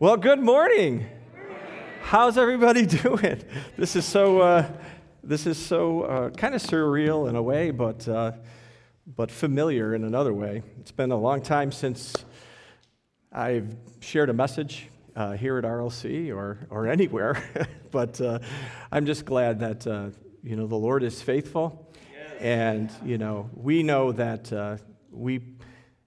Well, good morning. How's everybody doing? This is so, uh, this is so uh, kind of surreal in a way, but, uh, but familiar in another way. It's been a long time since I've shared a message uh, here at RLC or, or anywhere, but uh, I'm just glad that, uh, you know, the Lord is faithful. And, you know, we know that we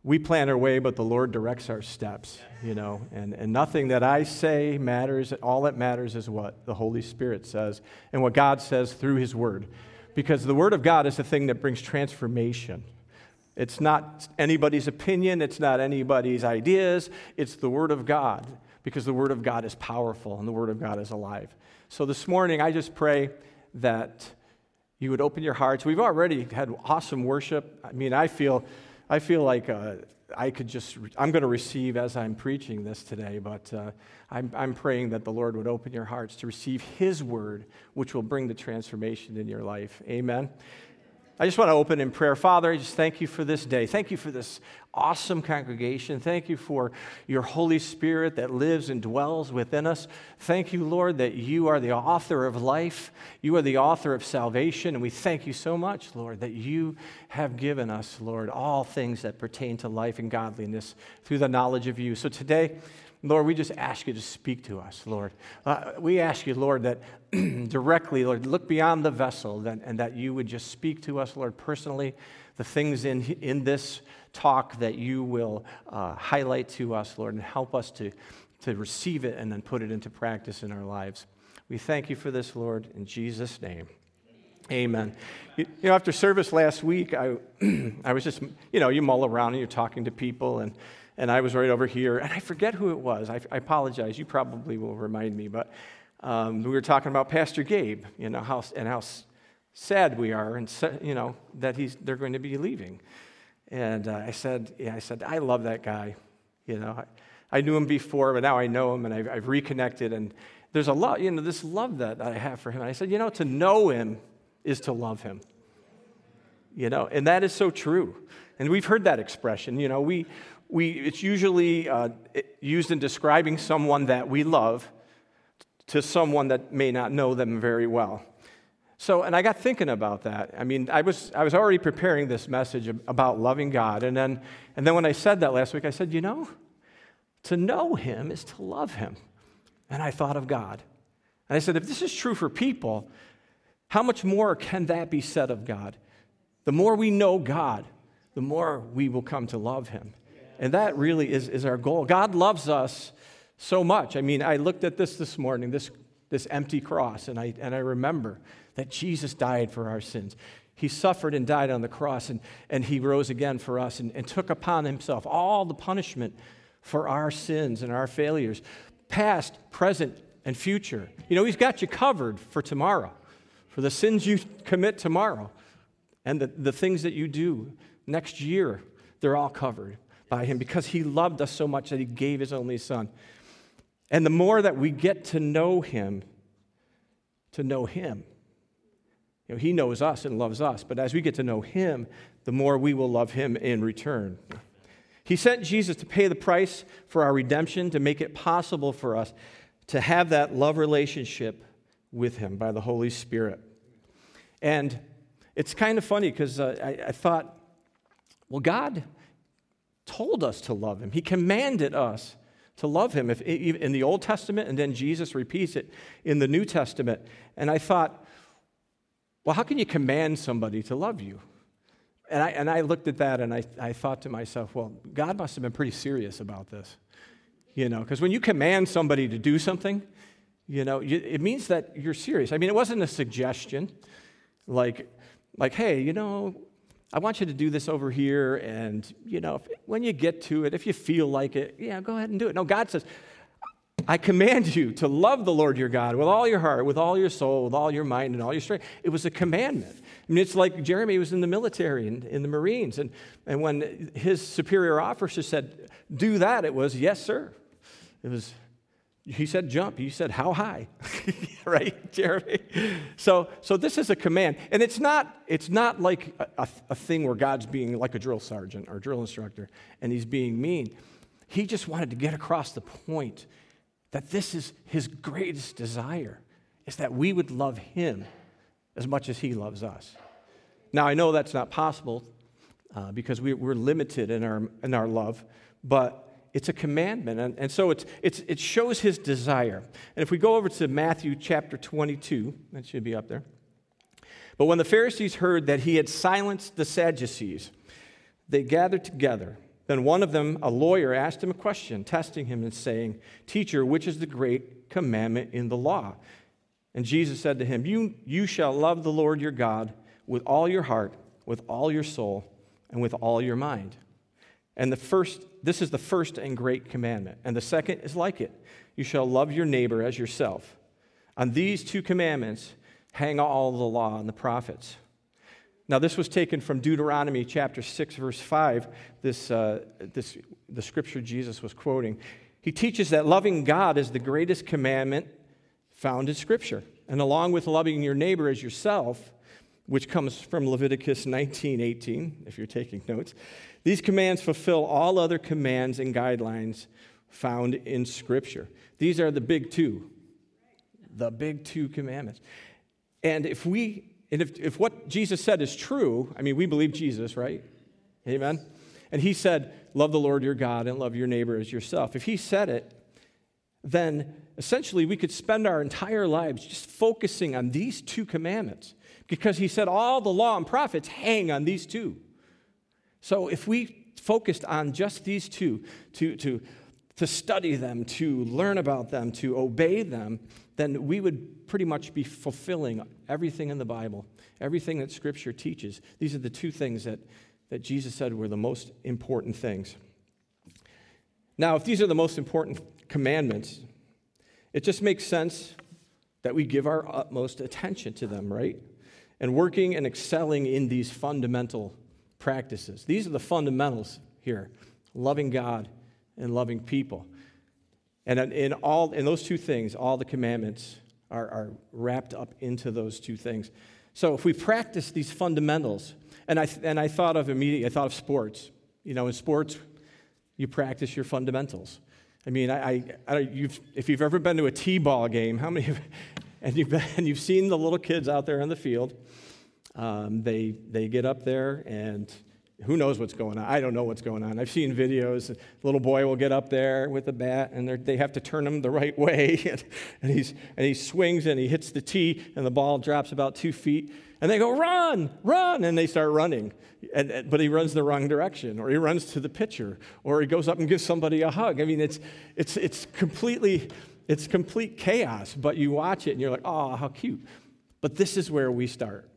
we plan our way, but the Lord directs our steps, you know. And, and nothing that I say matters. All that matters is what the Holy Spirit says and what God says through His Word. Because the Word of God is the thing that brings transformation. It's not anybody's opinion, it's not anybody's ideas, it's the Word of God. Because the Word of God is powerful and the Word of God is alive. So this morning, I just pray that you would open your hearts. We've already had awesome worship. I mean, I feel I feel like uh, I could just, I'm going to receive as I'm preaching this today, but uh, I'm, I'm praying that the Lord would open your hearts to receive His word, which will bring the transformation in your life. Amen. I just want to open in prayer. Father, I just thank you for this day. Thank you for this awesome congregation. Thank you for your Holy Spirit that lives and dwells within us. Thank you, Lord, that you are the author of life. You are the author of salvation. And we thank you so much, Lord, that you have given us, Lord, all things that pertain to life and godliness through the knowledge of you. So today, Lord, we just ask you to speak to us, Lord. Uh, we ask you, Lord, that directly, Lord, look beyond the vessel that, and that you would just speak to us, Lord, personally, the things in, in this talk that you will uh, highlight to us, Lord, and help us to, to receive it and then put it into practice in our lives. We thank you for this, Lord, in Jesus' name. Amen. You, know, after service last week, I, I was just, you know, you mull around and you're talking to people, and and I was right over here, and I forget who it was. I, I apologize. You probably will remind me, but um, we were talking about Pastor Gabe, you know, how, and how sad we are, and you know that he's they're going to be leaving. And uh, I said, yeah, I said, I love that guy. You know, I, I knew him before, but now I know him, and I've, I've reconnected. And there's a lot, you know, this love that I have for him. And I said, you know, to know him is to love him. You know, and that is so true. And we've heard that expression. You know, we, we, it's usually uh, used in describing someone that we love to someone that may not know them very well. So, and I got thinking about that. I mean, I was, I was already preparing this message about loving God. And then, and then when I said that last week, I said, you know, to know Him is to love Him. And I thought of God. And I said, if this is true for people, how much more can that be said of God? The more we know God, the more we will come to love Him. And that really is, is our goal. God loves us so much. I mean, I looked at this this morning, this, this empty cross, and I, and I remember that Jesus died for our sins. He suffered and died on the cross, and, and he rose again for us and, and took upon himself all the punishment for our sins and our failures, past, present, and future. You know, he's got you covered for tomorrow, for the sins you commit tomorrow, and the, the things that you do next year, they're all covered by him because he loved us so much that he gave his only son. And the more that we get to know him, to know him, you know, he knows us and loves us, but as we get to know him, the more we will love him in return. He sent Jesus to pay the price for our redemption, to make it possible for us to have that love relationship with him by the Holy Spirit. And it's kind of funny because uh, I, I thought, well, God told us to love him. He commanded us to love him if, in the Old Testament, and then Jesus repeats it in the New Testament. And I thought, well, how can you command somebody to love you? And I, and I looked at that and I, I thought to myself, well, God must have been pretty serious about this. You know, because when you command somebody to do something, you know, you, it means that you're serious. I mean, it wasn't a suggestion like, like, hey, you know, I want you to do this over here, and you know, if, when you get to it, if you feel like it, yeah, go ahead and do it. No, God says, I command you to love the Lord your God with all your heart, with all your soul, with all your mind, and all your strength. It was a commandment. I mean, it's like Jeremy was in the military and in the Marines, and, and when his superior officer said, Do that, it was, Yes, sir. It was, he said jump. You said how high, right, Jeremy? So, so this is a command, and it's not it's not like a, a, thing where God's being like a drill sergeant or drill instructor, and he's being mean. He just wanted to get across the point That this is his greatest desire, is that we would love him as much as he loves us. Now, I know that's not possible uh, because we, are limited in our, in our love, but it's a commandment. And, and so it's, it's, it shows his desire. And if we go over to Matthew chapter 22, that should be up there. But when the Pharisees heard that he had silenced the Sadducees, they gathered together. Then one of them, a lawyer, asked him a question, testing him and saying, Teacher, which is the great commandment in the law? And Jesus said to him, You, you shall love the Lord your God with all your heart, with all your soul, and with all your mind. And the first, this is the first and great commandment. And the second is like it you shall love your neighbor as yourself. On these two commandments hang all the law and the prophets. Now, this was taken from Deuteronomy chapter 6, verse 5, this, uh, this, the scripture Jesus was quoting. He teaches that loving God is the greatest commandment found in Scripture. And along with loving your neighbor as yourself, which comes from Leviticus 19:18 if you're taking notes, these commands fulfill all other commands and guidelines found in Scripture. These are the big two, the big two commandments. And if we, and if, if what Jesus said is true, I mean, we believe Jesus, right? Amen? And he said, Love the Lord your God and love your neighbor as yourself. If he said it, then essentially we could spend our entire lives just focusing on these two commandments because he said all the law and prophets hang on these two. So if we focused on just these two, to, to, to study them, to learn about them, to obey them, then we would pretty much be fulfilling everything in the Bible, everything that Scripture teaches. These are the two things that, that Jesus said were the most important things. Now, if these are the most important commandments, it just makes sense that we give our utmost attention to them, right? And working and excelling in these fundamental practices. These are the fundamentals here loving God and loving people. And in, all, in those two things, all the commandments are, are wrapped up into those two things. So if we practice these fundamentals, and I, and I thought of immediately, I thought of sports. You know, in sports, you practice your fundamentals. I mean, I, I, I you've, if you've ever been to a T-ball game, how many, and you've, been, and you've seen the little kids out there in the field, um, they, they get up there and who knows what's going on? I don't know what's going on. I've seen videos. A little boy will get up there with a bat, and they have to turn him the right way. and, and, he's, and he swings and he hits the tee, and the ball drops about two feet. And they go, run, run. And they start running. And, and, but he runs the wrong direction, or he runs to the pitcher, or he goes up and gives somebody a hug. I mean, it's, it's, it's completely, it's complete chaos. But you watch it, and you're like, oh, how cute. But this is where we start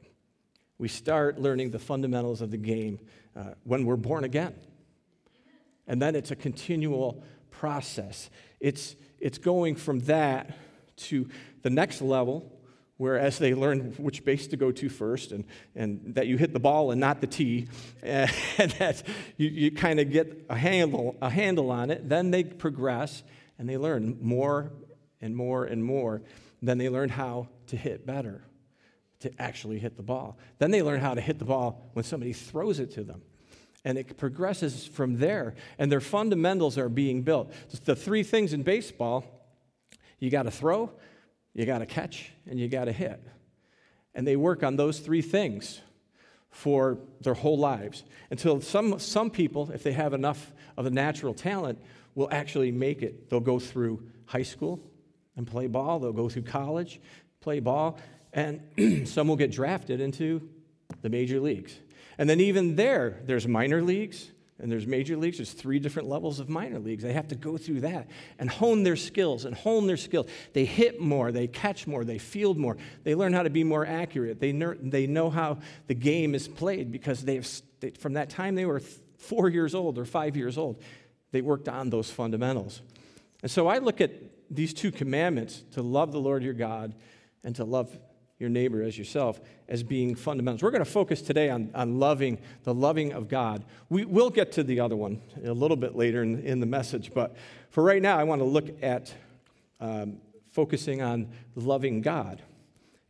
we start learning the fundamentals of the game uh, when we're born again. And then it's a continual process. It's, it's going from that to the next level, where as they learn which base to go to first, and, and that you hit the ball and not the tee, and that you, you kind of get a handle, a handle on it, then they progress and they learn more and more and more. Then they learn how to hit better to actually hit the ball. Then they learn how to hit the ball when somebody throws it to them. And it progresses from there. And their fundamentals are being built. The three things in baseball you got to throw, you got to catch, and you got to hit. And they work on those three things for their whole lives until some, some people, if they have enough of a natural talent, will actually make it. They'll go through high school and play ball, they'll go through college, play ball, and some will get drafted into the major leagues. And then even there, there's minor leagues and there's major leagues. There's three different levels of minor leagues. They have to go through that and hone their skills and hone their skills. They hit more, they catch more, they field more. They learn how to be more accurate. They, ner- they know how the game is played because they, from that time they were four years old or five years old, they worked on those fundamentals. And so I look at these two commandments to love the Lord your God and to love your neighbor as yourself as being fundamentals. We're going to focus today on, on loving, the loving of God. We will get to the other one a little bit later in, in the message, but for right now, I want to look at um, focusing on loving God.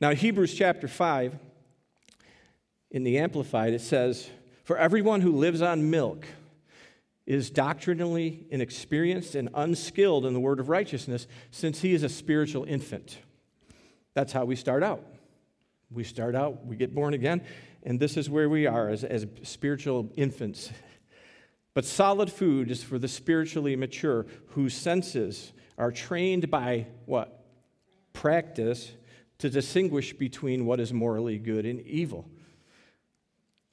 Now, Hebrews chapter 5, in the Amplified, it says, For everyone who lives on milk is doctrinally inexperienced and unskilled in the word of righteousness since he is a spiritual infant. That's how we start out. We start out, we get born again, and this is where we are as, as spiritual infants. But solid food is for the spiritually mature whose senses are trained by what? Practice to distinguish between what is morally good and evil.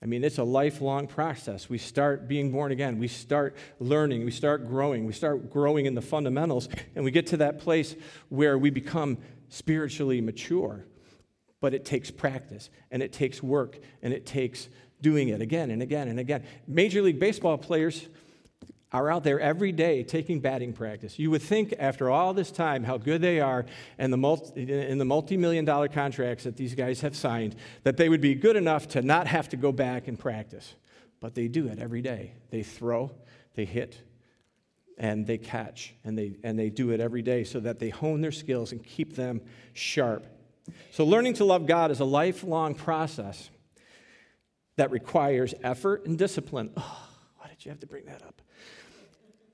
I mean, it's a lifelong process. We start being born again. We start learning. We start growing. We start growing in the fundamentals. And we get to that place where we become spiritually mature. But it takes practice, and it takes work, and it takes doing it again and again and again. Major League Baseball players are out there every day taking batting practice. You would think, after all this time, how good they are and the multi, in the multi million dollar contracts that these guys have signed, that they would be good enough to not have to go back and practice. But they do it every day. They throw, they hit, and they catch, and they, and they do it every day so that they hone their skills and keep them sharp. So, learning to love God is a lifelong process that requires effort and discipline. Oh, why did you have to bring that up?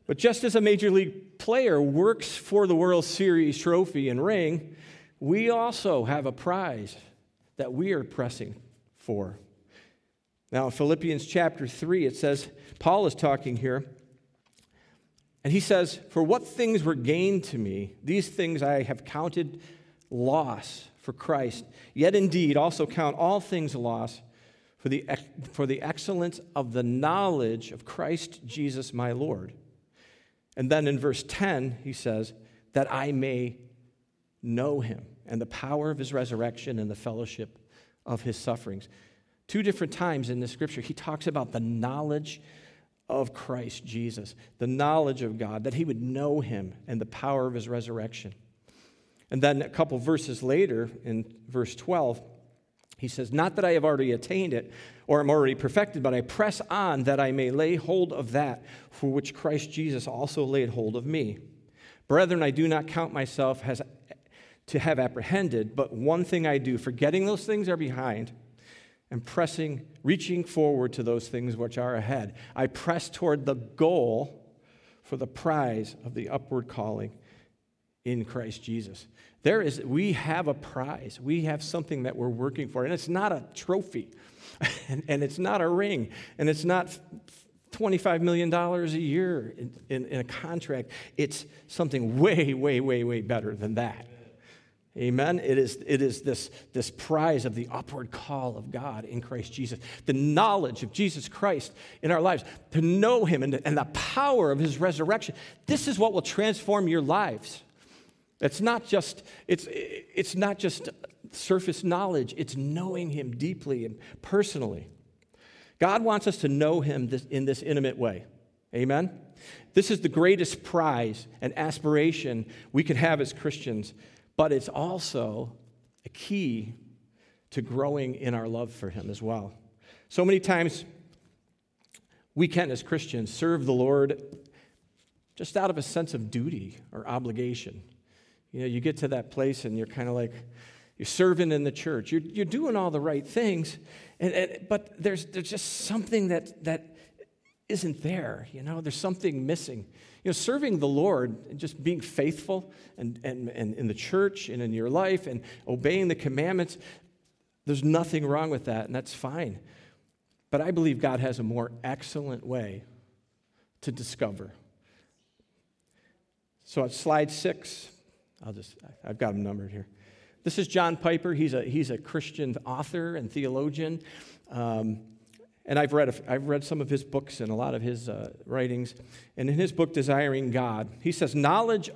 But just as a major league player works for the World Series trophy and ring, we also have a prize that we are pressing for. Now, in Philippians chapter 3, it says, Paul is talking here, and he says, For what things were gained to me, these things I have counted loss for Christ. Yet indeed, also count all things loss for the, for the excellence of the knowledge of Christ Jesus my Lord and then in verse 10, he says, that I may know him and the power of his resurrection and the fellowship of his sufferings. Two different times in the scripture, he talks about the knowledge of Christ Jesus, the knowledge of God, that he would know him and the power of his resurrection. And then a couple verses later, in verse 12, he says, Not that I have already attained it or am already perfected, but I press on that I may lay hold of that for which Christ Jesus also laid hold of me. Brethren, I do not count myself as to have apprehended, but one thing I do, forgetting those things are behind and pressing, reaching forward to those things which are ahead. I press toward the goal for the prize of the upward calling in Christ Jesus. There is, we have a prize. We have something that we're working for. And it's not a trophy, and, and it's not a ring, and it's not $25 million a year in, in, in, a contract. It's something way, way, way, way better than that. Amen. It is, it is this, this prize of the upward call of God in Christ Jesus, the knowledge of Jesus Christ in our lives, to know Him and, and the power of His resurrection. This is what will transform your lives. It's not just, it's, it's not just surface knowledge, it's knowing Him deeply and personally. God wants us to know Him this, in this intimate way. Amen? This is the greatest prize and aspiration we could have as Christians, but it's also a key to growing in our love for Him as well. So many times we can, as Christians, serve the Lord just out of a sense of duty or obligation. You know, you get to that place and you're kind of like, you're serving in the church. You're, you're doing all the right things, and, and, but there's, there's just something that, that isn't there. You know, there's something missing. You know, serving the Lord and just being faithful and, and, and in the church and in your life and obeying the commandments, there's nothing wrong with that, and that's fine. But I believe God has a more excellent way to discover. So on slide six, I'll just, I've got them numbered here. This is John Piper. He's a, he's a Christian author and theologian. Um, and I've read, a, I've read some of his books and a lot of his uh, writings. And in his book, Desiring God, he says, Knowledge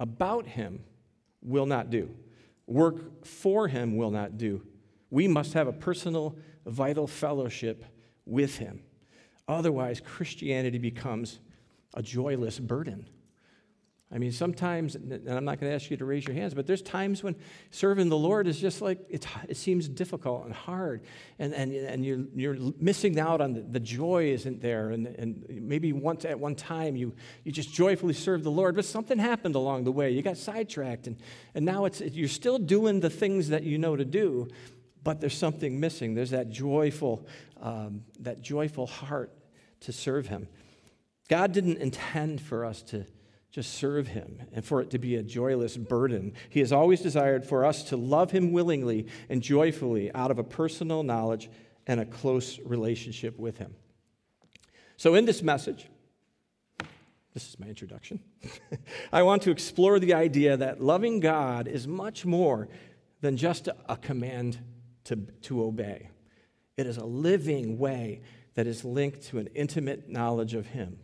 about him will not do, work for him will not do. We must have a personal, vital fellowship with him. Otherwise, Christianity becomes a joyless burden. I mean, sometimes, and I'm not going to ask you to raise your hands, but there's times when serving the Lord is just like, it seems difficult and hard, and, and, and you're, you're missing out on the, the joy isn't there. And, and maybe once at one time you, you just joyfully served the Lord, but something happened along the way. You got sidetracked, and, and now it's, you're still doing the things that you know to do, but there's something missing. There's that joyful, um, that joyful heart to serve Him. God didn't intend for us to just serve Him and for it to be a joyless burden. He has always desired for us to love Him willingly and joyfully out of a personal knowledge and a close relationship with Him. So, in this message, this is my introduction. I want to explore the idea that loving God is much more than just a command to, to obey. It is a living way that is linked to an intimate knowledge of Him,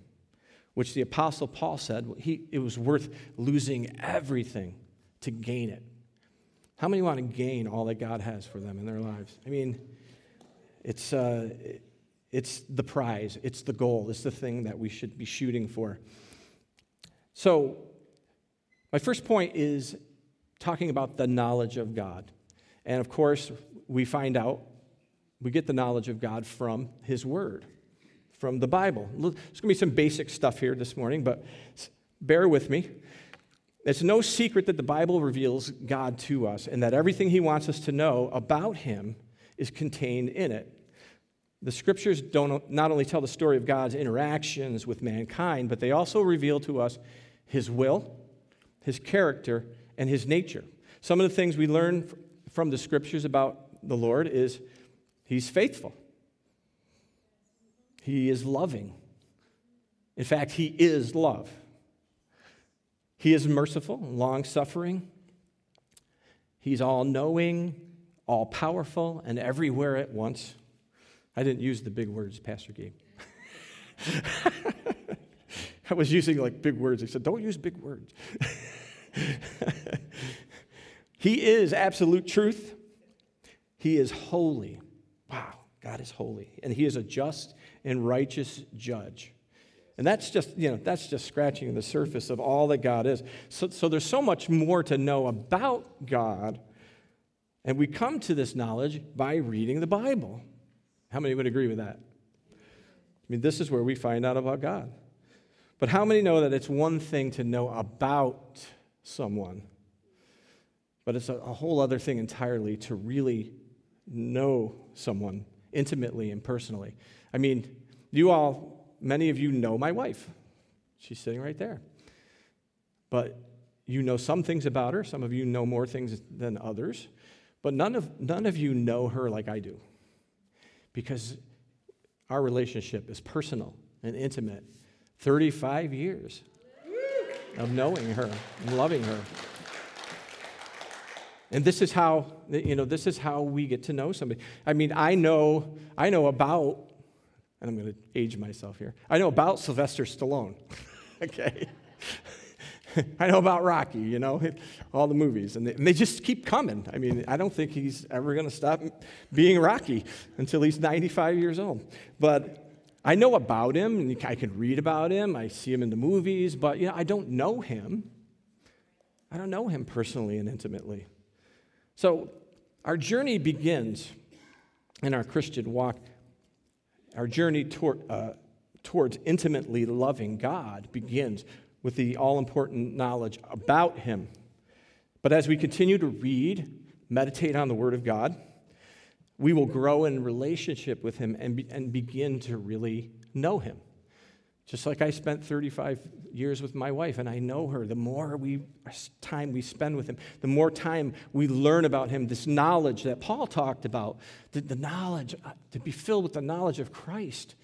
which the Apostle Paul said he, it was worth losing everything to gain it. How many want to gain all that God has for them in their lives? I mean, it's, uh, it's the prize, it's the goal, it's the thing that we should be shooting for. So, my first point is talking about the knowledge of God. And of course, we find out, we get the knowledge of God from His Word, from the Bible. There's going to be some basic stuff here this morning, but bear with me. It's no secret that the Bible reveals God to us and that everything He wants us to know about Him is contained in it. The scriptures don't not only tell the story of God's interactions with mankind, but they also reveal to us his will, his character, and his nature. Some of the things we learn from the scriptures about the Lord is he's faithful, he is loving. In fact, he is love. He is merciful, long suffering. He's all knowing, all powerful, and everywhere at once. I didn't use the big words, Pastor Gabe. I was using like big words. He said, Don't use big words. he is absolute truth. He is holy. Wow, God is holy. And He is a just and righteous judge. And that's just, you know, that's just scratching the surface of all that God is. So, so there's so much more to know about God. And we come to this knowledge by reading the Bible. How many would agree with that? I mean, this is where we find out about God. But how many know that it's one thing to know about someone, but it's a, a whole other thing entirely to really know someone intimately and personally? I mean, you all, many of you know my wife. She's sitting right there. But you know some things about her. Some of you know more things than others. But none of, none of you know her like I do. Because our relationship is personal and intimate 35 years of knowing her and loving her. And this is how, you know, this is how we get to know somebody. I mean, I know, I know about, and I'm going to age myself here. I know about Sylvester Stallone. okay. I know about Rocky, you know, all the movies, and they, and they, just keep coming. I mean, I don't think he's ever going to stop being Rocky until he's 95 years old. But I know about him, and I can read about him. I see him in the movies, but you know, I don't know him. I don't know him personally and intimately. So, our journey begins in our Christian walk. Our journey toward, uh, towards intimately loving God begins with the all important knowledge about Him. But as we continue to read, meditate on the Word of God, we will grow in relationship with Him and, be, and begin to really know Him. Just like I spent 35 years with my wife, and I know her. The more we, time we spend with him, the more time we learn about him. This knowledge that Paul talked about, the, the knowledge, uh, to be filled with the knowledge of Christ,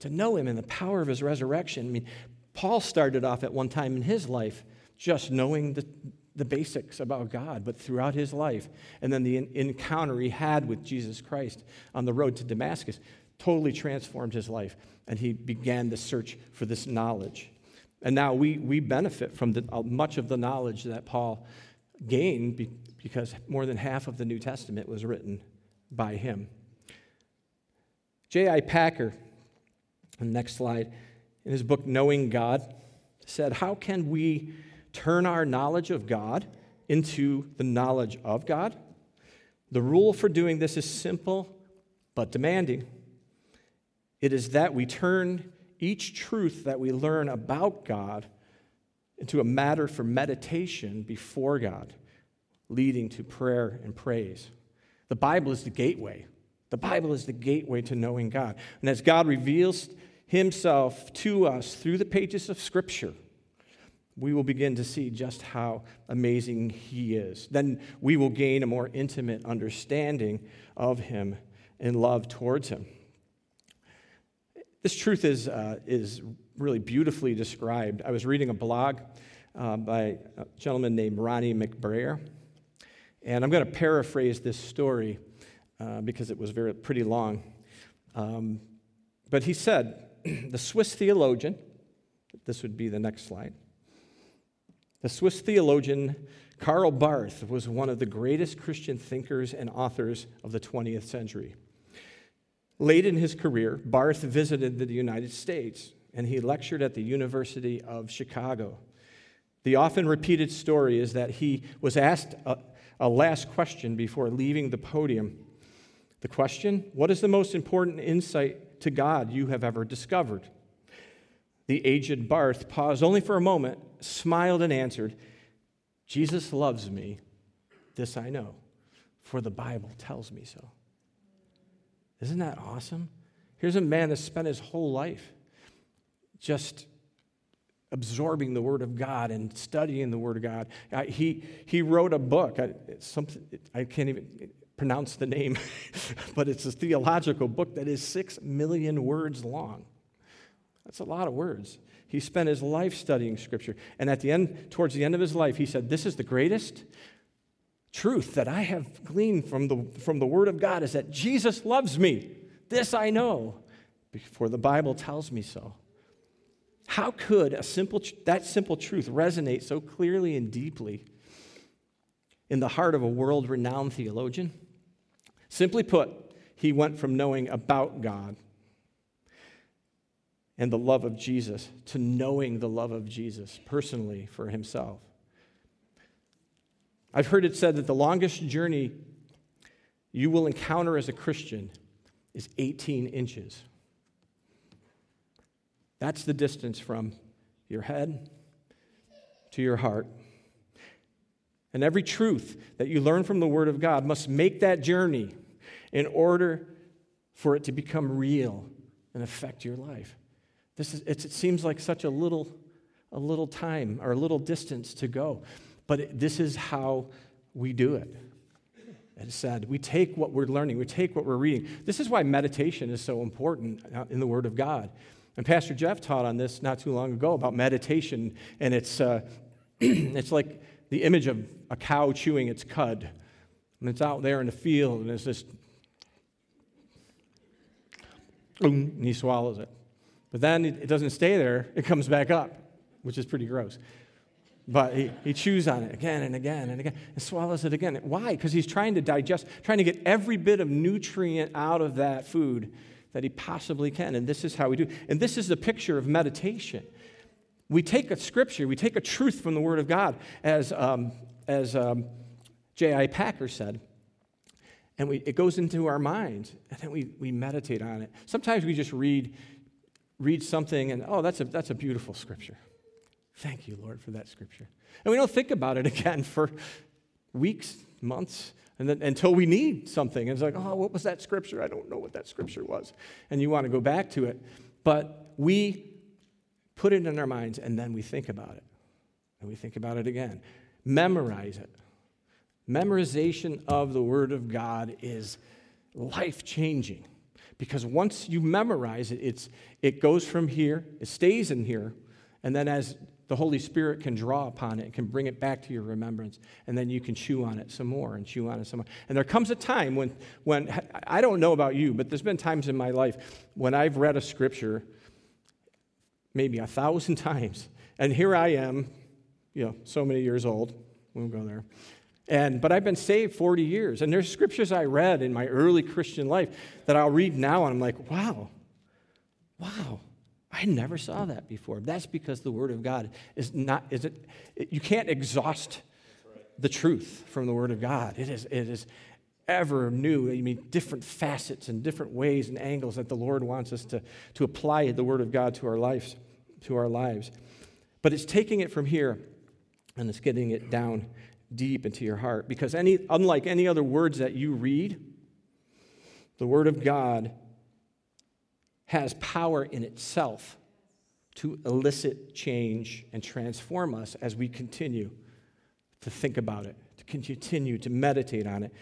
to know him and the power of his resurrection. I mean, Paul started off at one time in his life just knowing the, the basics about God, but throughout his life, and then the encounter he had with Jesus Christ on the road to Damascus totally transformed his life, and he began the search for this knowledge. And now we, we benefit from the, uh, much of the knowledge that Paul gained be, because more than half of the New Testament was written by him. J.I. Packer, next slide, in his book Knowing God, said, How can we turn our knowledge of God into the knowledge of God. The rule for doing this is simple but demanding. It is that we turn each truth that we learn about God into a matter for meditation before God, leading to prayer and praise. The Bible is the gateway. The Bible is the gateway to knowing God. And as God reveals himself to us through the pages of Scripture, we will begin to see just how amazing he is. Then we will gain a more intimate understanding of him and love towards him. This truth is, uh, is really beautifully described. I was reading a blog uh, by a gentleman named Ronnie McBrayer, and I'm going to paraphrase this story uh, because it was very pretty long. Um, but he said, the Swiss theologian, this would be the next slide. The Swiss theologian Karl Barth was one of the greatest Christian thinkers and authors of the 20th century. Late in his career, Barth visited the United States and he lectured at the University of Chicago. The often repeated story is that he was asked a, a last question before leaving the podium. The question What is the most important insight to God you have ever discovered? The aged Barth paused only for a moment, smiled, and answered, Jesus loves me. This I know, for the Bible tells me so. Isn't that awesome? Here's a man that spent his whole life just absorbing the Word of God and studying the Word of God. Uh, he, he wrote a book. I, something, I can't even pronounce the name, but it's a theological book that is six million words long. That's a lot of words. He spent his life studying Scripture. And at the end, towards the end of his life, he said, This is the greatest truth that I have gleaned from the, from the Word of God is that Jesus loves me. This I know, for the Bible tells me so. How could a simple, that simple truth resonate so clearly and deeply in the heart of a world renowned theologian? Simply put, he went from knowing about God and the love of Jesus to knowing the love of Jesus personally for himself. I've heard it said that the longest journey you will encounter as a Christian is 18 inches. That's the distance from your head to your heart. And every truth that you learn from the Word of God must make that journey in order for it to become real and affect your life. This is, it seems like such a little, a little time or a little distance to go. But this is how we do it. It is said, we take what we're learning, we take what we're reading. This is why meditation is so important uh, in the Word of God. And Pastor Jeff taught on this not too long ago about meditation, and it's, uh, it's like the image of a cow chewing its cud. And it's out there in the field, and it's just, and he swallows it. But then it doesn't stay there, it comes back up, which is pretty gross. But he, he chews on it again and again and again and swallows it again. Why? Because he's trying to digest, trying to get every bit of nutrient out of that food that he possibly can. And this is how we do. And this is the picture of meditation. We take a scripture, we take a truth from the Word of God, as, um, as um, J.I. Packer said, and we, it goes into our minds, and then we, we meditate on it. Sometimes we just read, read something, and oh, that's a, that's a beautiful scripture. Thank you, Lord, for that scripture. And we don't think about it again for weeks, months, and then, until we need something. And it's like, oh, what was that scripture? I don't know what that scripture was. And you want to go back to it. But we put it in our minds and then we think about it. And we think about it again. Memorize it. Memorization of the Word of God is life changing because once you memorize it, it's, it goes from here, it stays in here, and then as the Holy Spirit can draw upon it, can bring it back to your remembrance, and then you can chew on it some more and chew on it some more. And there comes a time when, when I don't know about you, but there's been times in my life when I've read a scripture maybe a thousand times, and here I am, you know, so many years old. We won't go there. And, but I've been saved 40 years, and there's scriptures I read in my early Christian life that I'll read now, and I'm like, wow, wow, I never saw that before. That's because the Word of God is not, is it, you can't exhaust the truth from the Word of God. It is, it is ever new. I mean, different facets and different ways and angles that the Lord wants us to, to apply the Word of God to our lives, to our lives. But it's taking it from here and it's getting it down deep into your heart. Because any, unlike any other words that you read, the Word of God has power in itself to elicit change and transform us as we continue to think about it, to continue to meditate on it.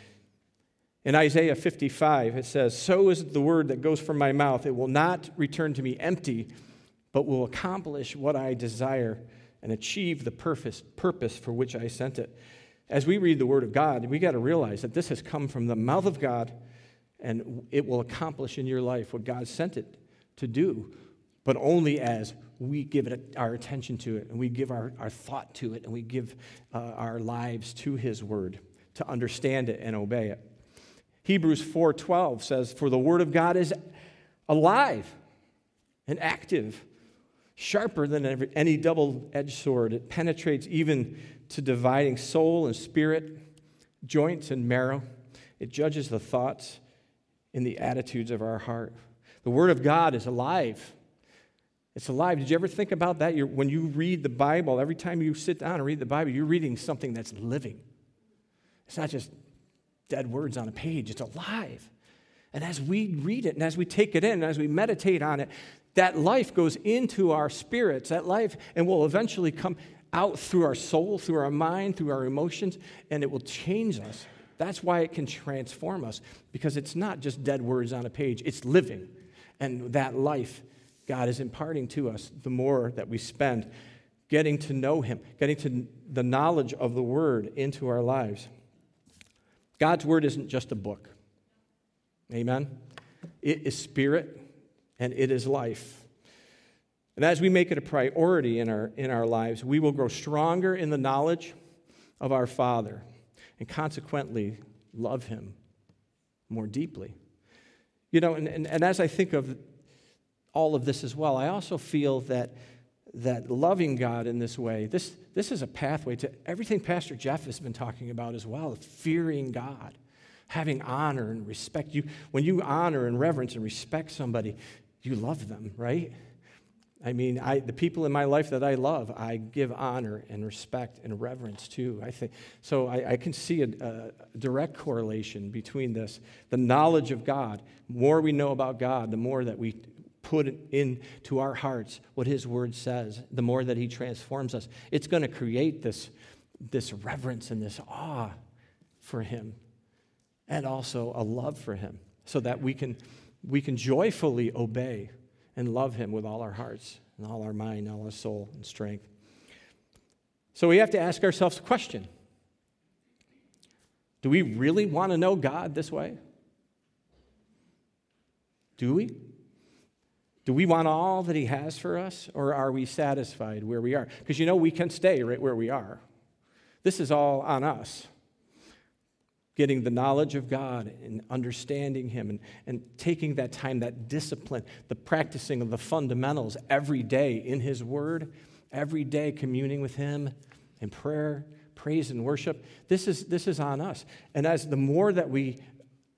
In Isaiah 55, it says, So is the word that goes from my mouth. It will not return to me empty, but will accomplish what I desire and achieve the purpose, for which I sent it. As we read the word of God, we got to realize that this has come from the mouth of God and it will accomplish in your life what God sent it to do, but only as we give it our attention to it and we give our, our thought to it and we give uh, our lives to his word to understand it and obey it. Hebrews 4.12 says for the word of god is alive and active sharper than every, any double-edged sword. It penetrates even to dividing soul and spirit joints and marrow. It judges the thoughts and the attitudes of our heart the word of god is alive it's alive. Did you ever think about that? You're, when you read the Bible, every time you sit down and read the Bible, you're reading something that's living. It's not just dead words on a page, it's alive. And as we read it and as we take it in, and as we meditate on it, that life goes into our spirits, that life, and will eventually come out through our soul, through our mind, through our emotions, and it will change us. That's why it can transform us, because it's not just dead words on a page, it's living. And that life God is imparting to us the more that we spend getting to know Him, getting to the knowledge of the Word into our lives. God's Word isn't just a book. Amen? It is spirit and it is life. And as we make it a priority in our, in our lives, we will grow stronger in the knowledge of our Father and consequently love Him more deeply. You know, and, and, and as I think of all of this as well. I also feel that, that loving God in this way, this, this is a pathway to everything Pastor Jeff has been talking about as well fearing God, having honor and respect. You, when you honor and reverence and respect somebody, you love them, right? I mean, I, the people in my life that I love, I give honor and respect and reverence to. I think so. I, I can see a, a, direct correlation between this. The knowledge of God. The more we know about God, the more that we put into our hearts what His Word says, the more that He transforms us, it's going to create this, this reverence and this awe for Him and also a love for Him so that we can, we can joyfully obey and love Him with all our hearts and all our mind, all our soul and strength. So we have to ask ourselves a question Do we really want to know God this way? Do we? Do we want all that He has for us, or are we satisfied where we are? Because you know, we can stay right where we are. This is all on us. Getting the knowledge of God and understanding Him and, and taking that time, that discipline, the practicing of the fundamentals every day in His Word, every day communing with Him in prayer, praise, and worship. This is, this is on us. And as the more that we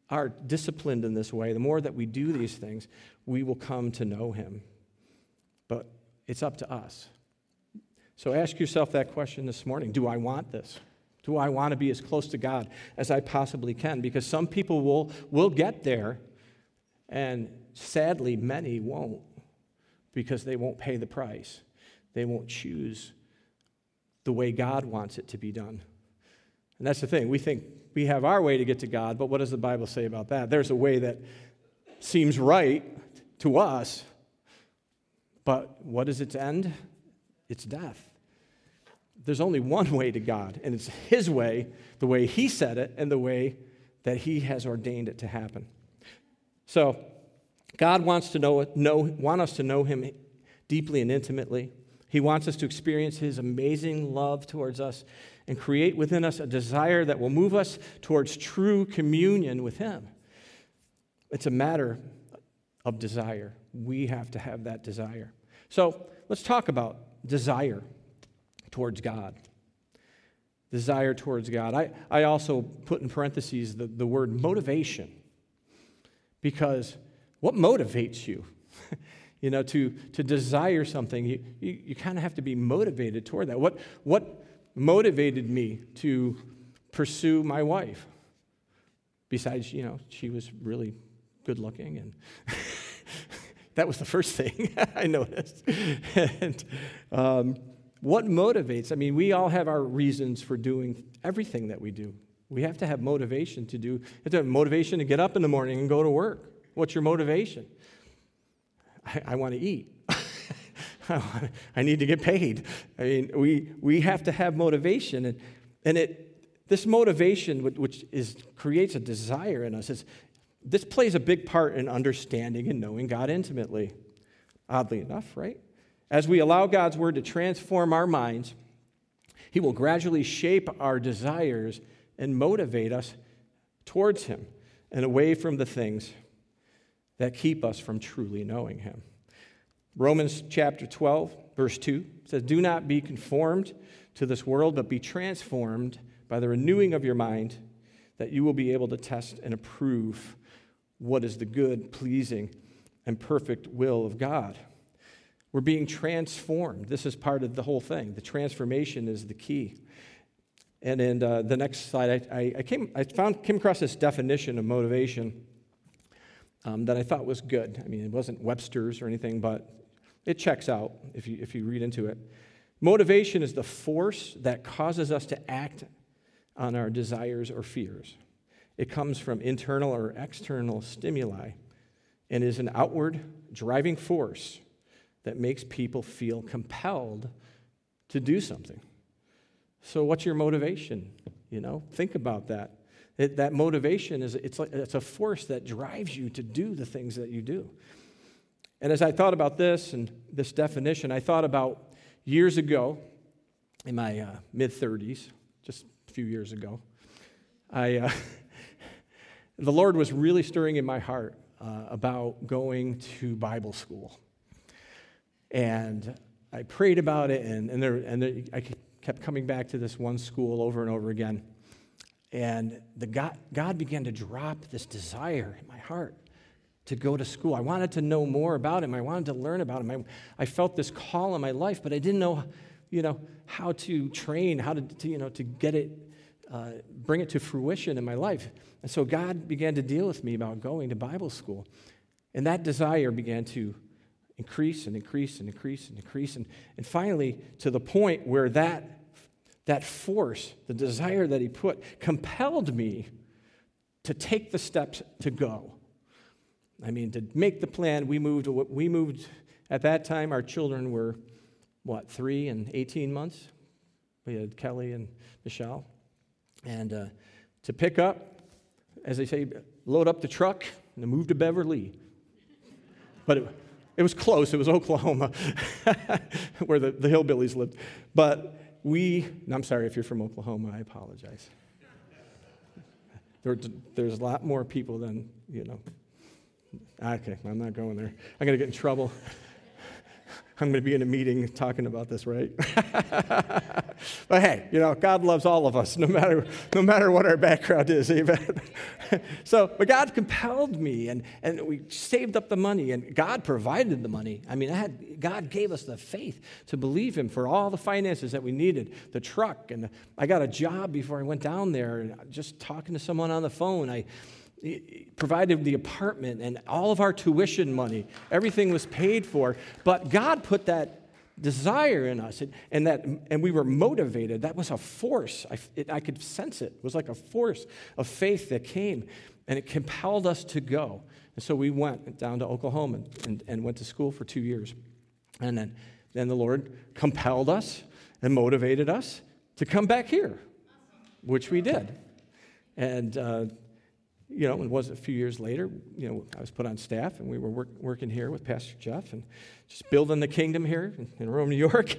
are disciplined in this way, the more that we do these things, we will come to know him. But it's up to us. So ask yourself that question this morning Do I want this? Do I want to be as close to God as I possibly can? Because some people will, will get there, and sadly, many won't because they won't pay the price. They won't choose the way God wants it to be done. And that's the thing. We think we have our way to get to God, but what does the Bible say about that? There's a way that seems right to us, but what is its end? It's death. There's only one way to God, and it's His way, the way He said it, and the way that He has ordained it to happen. So, God wants to know, know want us to know Him deeply and intimately. He wants us to experience His amazing love towards us and create within us a desire that will move us towards true communion with Him. It's a matter of desire. We have to have that desire. So let's talk about desire towards God. Desire towards God. I, I also put in parentheses the, the word motivation because what motivates you? you know, to, to desire something, you, you, you kind of have to be motivated toward that. What, what motivated me to pursue my wife? Besides, you know, she was really good looking and that was the first thing I noticed. and um, what motivates? I mean, we all have our reasons for doing everything that we do. We have to have motivation to do, have to have motivation to get up in the morning and go to work. What's your motivation? I, I want to eat. I need to get paid. I mean, we, we have to have motivation. And, and it, this motivation, which is, creates a desire in us, is, this plays a big part in understanding and knowing God intimately. Oddly enough, right? As we allow God's word to transform our minds, He will gradually shape our desires and motivate us towards Him and away from the things that keep us from truly knowing Him. Romans chapter 12, verse 2 says, Do not be conformed to this world, but be transformed by the renewing of your mind, that you will be able to test and approve what is the good, pleasing, and perfect will of God. We're being transformed. This is part of the whole thing. The transformation is the key. And in uh, the next slide, I, I, came, I found, came across this definition of motivation um, that I thought was good. I mean, it wasn't Webster's or anything, but it checks out if you, if you read into it. Motivation is the force that causes us to act on our desires or fears. It comes from internal or external stimuli and is an outward driving force that makes people feel compelled to do something. So, what's your motivation? You know, think about that. It, that motivation is it's, like, it's a force that drives you to do the things that you do. And as I thought about this and this definition, I thought about years ago, in my uh, mid 30s, just a few years ago, I, uh, the Lord was really stirring in my heart uh, about going to Bible school. And I prayed about it, and, and, there, and there, I kept coming back to this one school over and over again. And the God, God began to drop this desire in my heart to go to school. I wanted to know more about him. I wanted to learn about him. I, I felt this call in my life, but I didn't know, you know, how to train, how to, to you know, to get it, uh, bring it to fruition in my life. And so God began to deal with me about going to Bible school. And that desire began to increase and increase and increase and increase. And, and finally, to the point where that, that force, the desire that he put, compelled me to take the steps to go. I mean, to make the plan, we moved, we moved at that time, our children were, what, three and 18 months? We had Kelly and Michelle. And uh, to pick up, as they say, load up the truck and move to Beverly. But it, it was close. It was Oklahoma, where the, the hillbillies lived. But we, I'm sorry if you're from Oklahoma, I apologize. There, there's a lot more people than, you know. Ah, okay, I'm not going there. I'm going to get in trouble. I'm going to be in a meeting talking about this, right? but hey, you know, God loves all of us, no matter, no matter what our background is, amen. so, but God compelled me, and, and we saved up the money, and God provided the money. I mean, I had, God gave us the faith to believe Him for all the finances that we needed, the truck, and I got a job before I went down there, and just talking to someone on the phone, I provided the apartment and all of our tuition money. Everything was paid for. But God put that desire in us and, and that and we were motivated. That was a force. I, it, I could sense it. It was like a force of faith that came and it compelled us to go. And so we went down to oklahoma and, and went to school for two years. And then then the lord compelled us and motivated us to come back here which we did. And uh, you know, it was a few years later, you know, I was put on staff and we were work, working here with Pastor Jeff and just building the kingdom here in, in Rome, New York.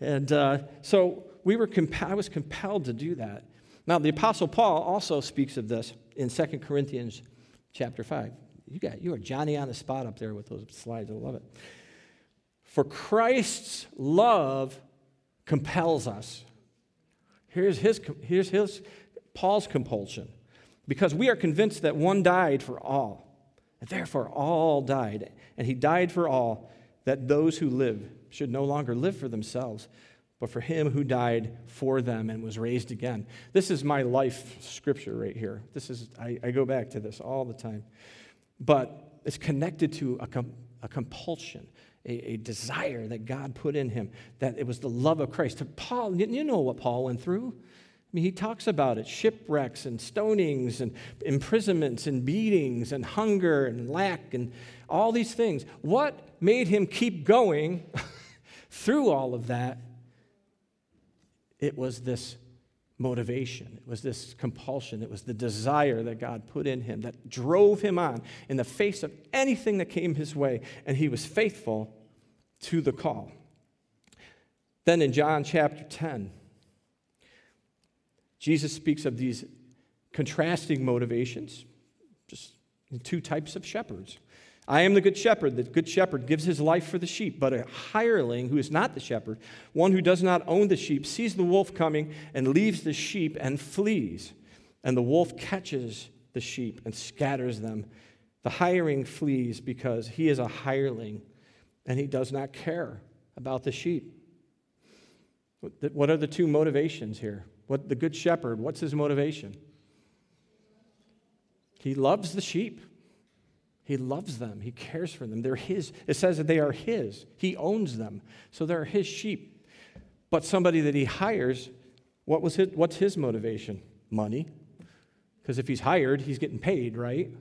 And uh, so we were comp- I was compelled to do that. Now, the Apostle Paul also speaks of this in 2 Corinthians chapter 5. You got you are Johnny on the spot up there with those slides. I love it. For Christ's love compels us. Here's his, here's his Paul's compulsion because we are convinced that one died for all, and therefore all died. And he died for all, that those who live should no longer live for themselves, but for him who died for them and was raised again. This is my life scripture right here. This is, I, I go back to this all the time. But it's connected to a, a compulsion, a, a, desire that God put in him, that it was the love of Christ. Paul, you know what Paul went through. I mean, he talks about it shipwrecks and stonings and imprisonments and beatings and hunger and lack and all these things. What made him keep going through all of that? It was this motivation, it was this compulsion, it was the desire that God put in him that drove him on in the face of anything that came his way, and he was faithful to the call. Then in John chapter 10, Jesus speaks of these contrasting motivations, just two types of shepherds. I am the good shepherd. The good shepherd gives his life for the sheep, but a hireling who is not the shepherd, one who does not own the sheep, sees the wolf coming and leaves the sheep and flees. And the wolf catches the sheep and scatters them. The hireling flees because he is a hireling and he does not care about the sheep. What are the two motivations here? What the good shepherd, what's his motivation? He loves the sheep. He loves them. He cares for them. They're his. It says that they are his. He owns them. So they're his sheep. But somebody that he hires, what was his, what's his motivation? Money. Because if he's hired, he's getting paid, right?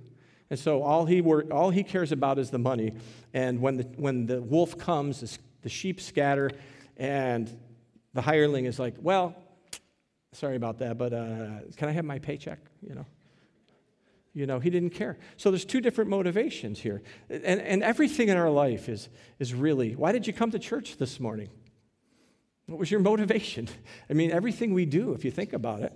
And so all he, wor- all he cares about is the money. And when the, when the wolf comes, the sheep scatter, and the hireling is like, well, sorry about that, but uh, can I have my paycheck? You know, you know, he didn't care. So there's two different motivations here, and and everything in our life is is really. Why did you come to church this morning? What was your motivation? I mean, everything we do, if you think about it,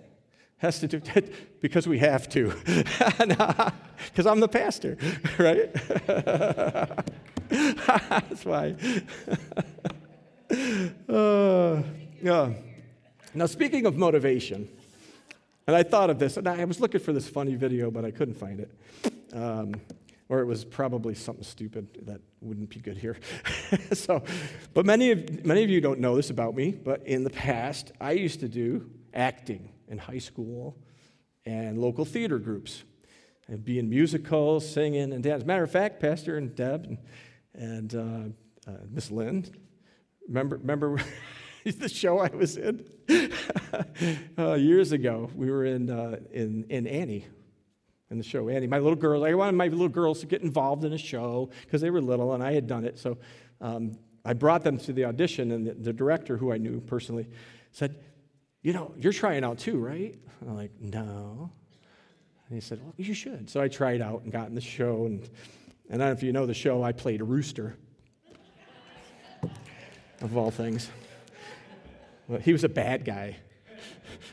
has to do because we have to, because I'm the pastor, right? That's why. uh, yeah. Now, speaking of motivation, and I thought of this, and I was looking for this funny video, but I couldn't find it. Um, or it was probably something stupid that wouldn't be good here. so, but many of, many of you don't know this about me, but in the past, I used to do acting in high school and local theater groups. and be in musicals, singing, and dance. As a matter of fact, Pastor and Deb and, and uh, uh, Miss Lynn, remember, remember the show I was in uh, years ago. We were in, uh, in, in Annie, in the show Annie. My little girls, I wanted my little girls to get involved in a show because they were little and I had done it. So um, I brought them to the audition, and the, the, director, who I knew personally, said, You know, you're trying out too, right? And I'm like, No. And he said, Well, you should. So I tried out and got in the show. And, and I don't know if you know the show, I played a rooster, of all things. Well, he was a bad guy.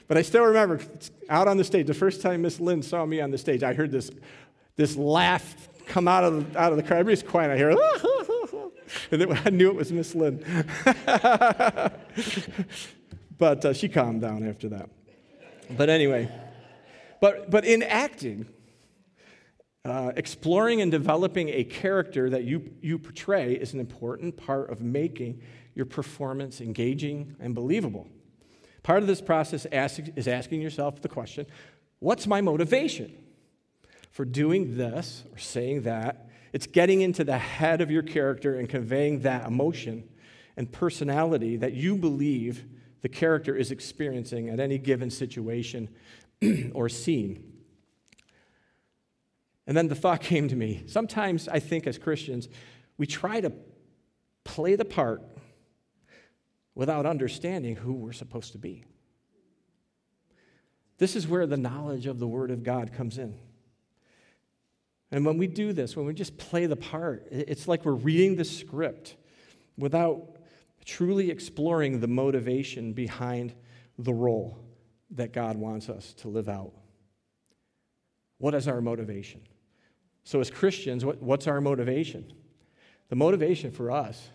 But I still remember out on the stage, the first time Miss Lynn saw me on the stage, I heard this, this laugh come out of the, out of the crowd. Everybody's quiet. I hear, and then I knew it was Miss Lynn. but uh, she calmed down after that. But anyway, but, but in acting, uh, exploring and developing a character that you, you portray is an important part of making your performance engaging and believable. Part of this process is asking yourself the question what's my motivation for doing this or saying that? It's getting into the head of your character and conveying that emotion and personality that you believe the character is experiencing at any given situation or scene. And then the thought came to me sometimes I think as Christians, we try to play the part without understanding who we're supposed to be. This is where the knowledge of the Word of God comes in. And when we do this, when we just play the part, it's like we're reading the script without truly exploring the motivation behind the role that God wants us to live out. What is our motivation? So, as Christians, what, what's our motivation? The motivation for us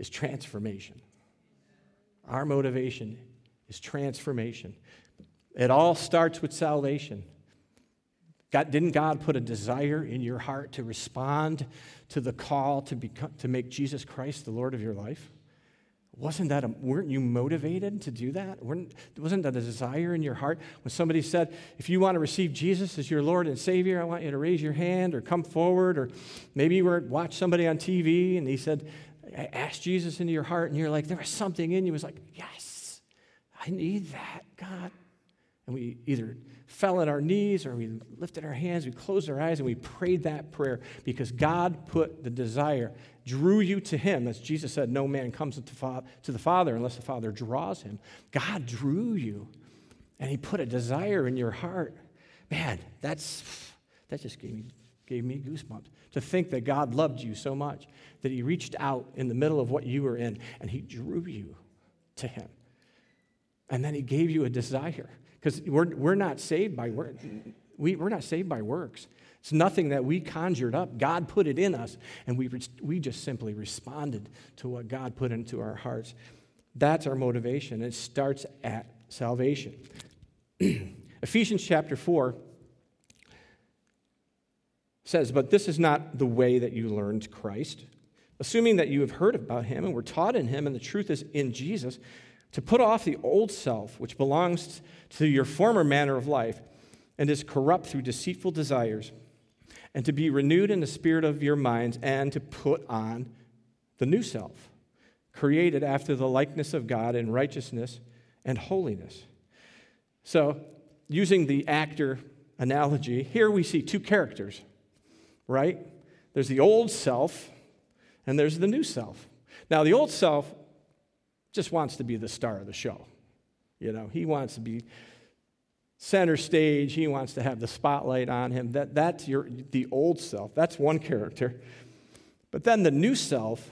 is transformation. Our motivation is transformation. It all starts with salvation. God, didn't God put a desire in your heart to respond to the call to, become, to make Jesus Christ the Lord of your life? Wasn't that a, weren't you motivated to do that? Weren't, wasn't that a desire in your heart when somebody said, if you want to receive Jesus as your Lord and Savior, I want you to raise your hand or come forward, or maybe you were watch somebody on TV and he said, ask Jesus into your heart, and you're like, there was something in you. Was like, yes, I need that, God. And we either fell at our knees or we lifted our hands, we closed our eyes, and we prayed that prayer because God put the desire, drew you to Him. As Jesus said, no man comes to the Father unless the Father draws him. God drew you, and He put a desire in your heart. Man, that's, that just gave me, gave me goosebumps to think that God loved you so much that He reached out in the middle of what you were in and He drew you to Him. And then He gave you a desire because we're, we're not saved by. We, we're not saved by works. It's nothing that we conjured up. God put it in us, and we, we just simply responded to what God put into our hearts. That's our motivation. It starts at salvation. Ephesians chapter 4 says, But this is not the way that you learned Christ. Assuming that you have heard about him and were taught in him, and the truth is in Jesus, to put off the old self, which belongs to your former manner of life and is corrupt through deceitful desires, and to be renewed in the spirit of your minds, and to put on the new self, created after the likeness of God in righteousness and holiness. So, using the actor analogy, here we see two characters, right? There's the old self, and there's the new self. Now, the old self just wants to be the star of the show. You know, he wants to be center stage. He wants to have the spotlight on him. That, that's your, the old self. That's one character. But then the new self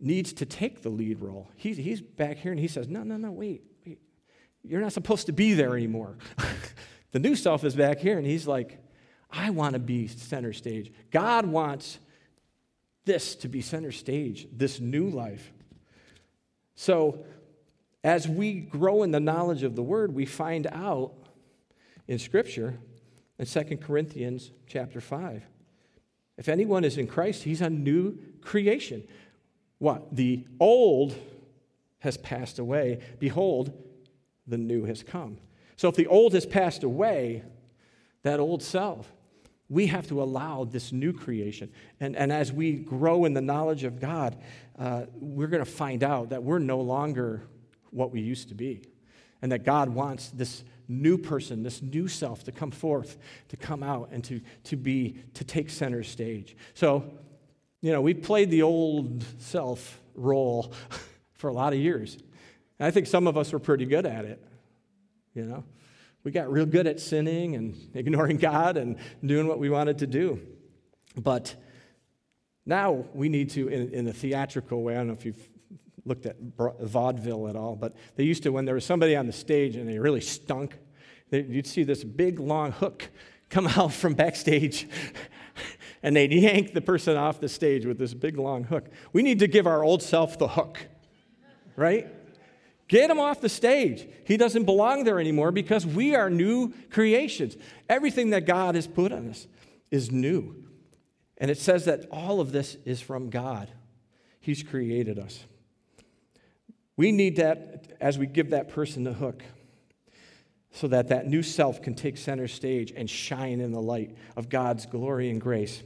needs to take the lead role. He's, he's back here and he says, No, no, no, wait, wait. You're not supposed to be there anymore. the new self is back here and he's like, I want to be center stage. God wants this to be center stage, this new life. So, as we grow in the knowledge of the word, we find out in Scripture in 2 Corinthians chapter 5. If anyone is in Christ, he's a new creation. What? The old has passed away. Behold, the new has come. So if the old has passed away, that old self, we have to allow this new creation. And, and as we grow in the knowledge of God, uh, we're going to find out that we're no longer what we used to be. And that God wants this new person, this new self to come forth, to come out and to, to be, to take center stage. So, you know, we played the old self role for a lot of years. And I think some of us were pretty good at it, you know. We got real good at sinning and ignoring God and doing what we wanted to do. But now we need to, in, in a theatrical way, I don't know if you've looked at vaudeville at all, but they used to, when there was somebody on the stage and they really stunk, they, you'd see this big long hook come out from backstage and they'd yank the person off the stage with this big long hook. We need to give our old self the hook, right? Get him off the stage. He doesn't belong there anymore because we are new creations. Everything that God has put on us is new. And it says that all of this is from God. He's created us. We need that as we give that person the hook so that that new self can take center stage and shine in the light of God's glory and grace.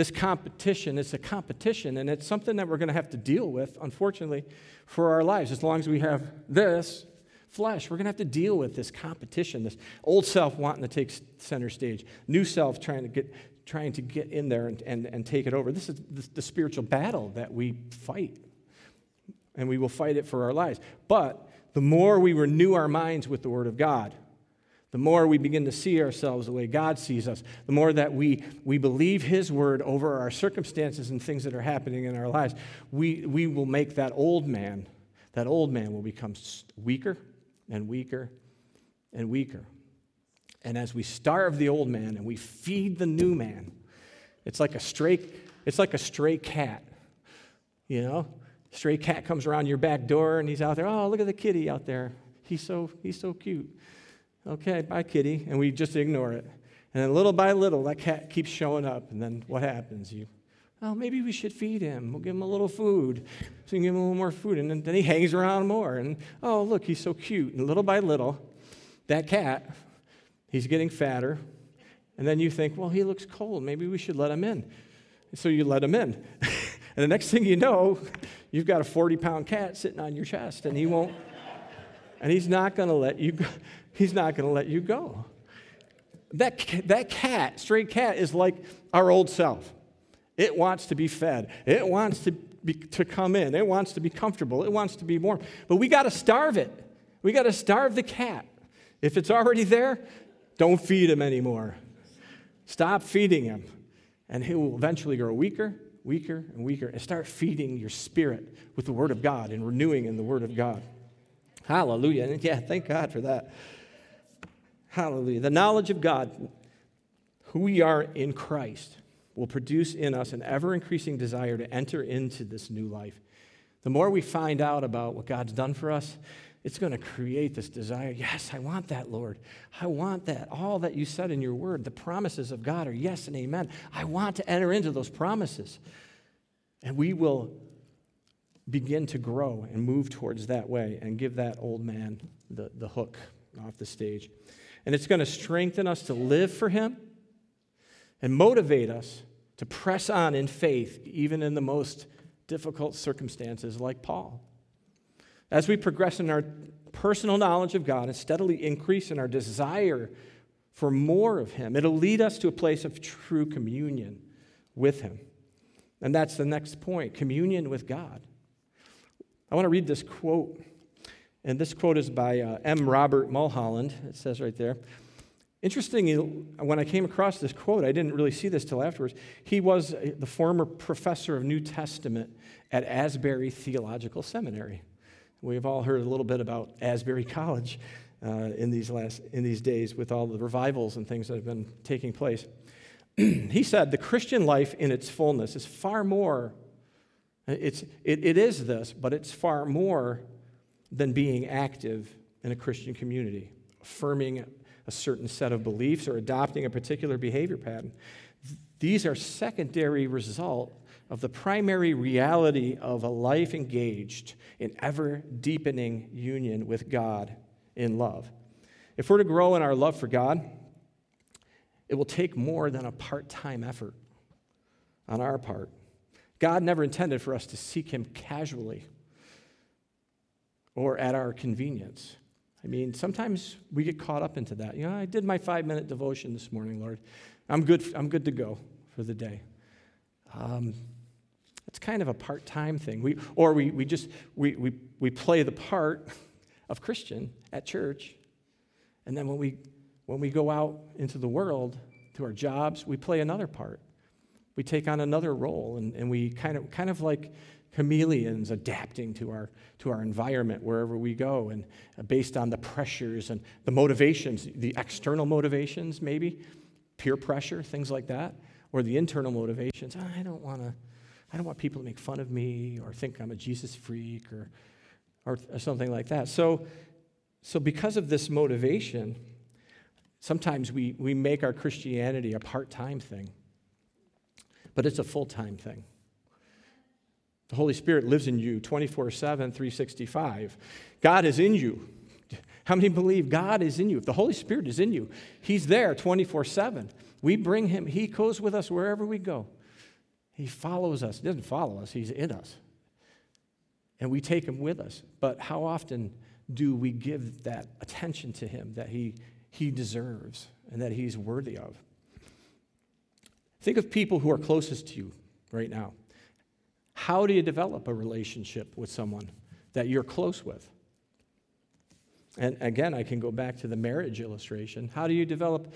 This competition is a competition, and it's something that we're going to have to deal with, unfortunately, for our lives. As long as we have this flesh, we're going to have to deal with this competition, this old self wanting to take center stage, new self trying to get, trying to get in there and, and, and take it over. This is the, the spiritual battle that we fight, and we will fight it for our lives. But the more we renew our minds with the Word of God, the more we begin to see ourselves the way God sees us, the more that we, we believe His word over our circumstances and things that are happening in our lives, we, we will make that old man, that old man will become weaker and weaker and weaker. And as we starve the old man and we feed the new man, it's like a stray, it's like a stray cat. You know? Stray cat comes around your back door and he's out there, oh, look at the kitty out there. He's so, he's so cute. Okay, bye, kitty. And we just ignore it. And then little by little, that cat keeps showing up. And then what happens? You well, maybe we should feed him. We'll give him a little food. So you give him a little more food. And then, then he hangs around more. And oh, look, he's so cute. And little by little, that cat, he's getting fatter. And then you think, well, he looks cold. Maybe we should let him in. So you let him in. and the next thing you know, you've got a 40 pound cat sitting on your chest, and he won't, and he's not going to let you go. He's not going to let you go. That, that cat, stray cat, is like our old self. It wants to be fed. It wants to, be, to come in. It wants to be comfortable. It wants to be warm. But we got to starve it. We got to starve the cat. If it's already there, don't feed him anymore. Stop feeding him. And he will eventually grow weaker, weaker, and weaker. And start feeding your spirit with the Word of God and renewing in the Word of God. Hallelujah. And yeah, thank God for that. Hallelujah. The knowledge of God, who we are in Christ, will produce in us an ever increasing desire to enter into this new life. The more we find out about what God's done for us, it's going to create this desire. Yes, I want that, Lord. I want that. All that you said in your word, the promises of God are yes and amen. I want to enter into those promises. And we will begin to grow and move towards that way and give that old man the, the hook off the stage. And it's going to strengthen us to live for Him and motivate us to press on in faith, even in the most difficult circumstances, like Paul. As we progress in our personal knowledge of God and steadily increase in our desire for more of Him, it'll lead us to a place of true communion with Him. And that's the next point communion with God. I want to read this quote and this quote is by uh, M. Robert Mulholland. It says right there. Interesting, when I came across this quote, I didn't really see this till afterwards. He was the former professor of New Testament at Asbury Theological Seminary. We've all heard a little bit about Asbury College uh, in, these last, in these days with all the revivals and things that have been taking place. he said, The Christian life in its fullness is far more, it's, it, it is this, but it's far more than being active in a Christian community, affirming a certain set of beliefs or adopting a particular behavior pattern. These are secondary result of the primary reality of a life engaged in ever deepening union with God in love. If we're to grow in our love for God, it will take more than a part time effort on our part. God never intended for us to seek Him casually or at our convenience. I mean, sometimes we get caught up into that. You know, I did my five minute devotion this morning, Lord. I'm good, I'm good to go for the day. Um, it's kind of a part time thing. We, or we, we just we, we, we play the part of Christian at church, and then when we, when we go out into the world to our jobs, we play another part. We take on another role, and, and we kind of, kind of like chameleons adapting to our, to our environment wherever we go and uh, based on the pressures and the motivations, the external motivations, maybe, peer pressure, things like that, or the internal motivations. I don't want to. I don't want people to make fun of me or think I'm a Jesus freak or, or, or something like that. So, so, because of this motivation, sometimes we, we make our Christianity a part time thing, but it's a full time thing. The Holy Spirit lives in you 24 7, 365. God is in you. How many believe God is in you? If the Holy Spirit is in you, He's there 24 7. We bring Him, He goes with us wherever we go. He follows us. He doesn't follow us, He's in us. And we take Him with us. But how often do we give that attention to Him that He, he deserves and that He's worthy of? Think of people who are closest to you right now. How do you develop a relationship with someone that you're close with? And again, I can go back to the marriage illustration. How do you develop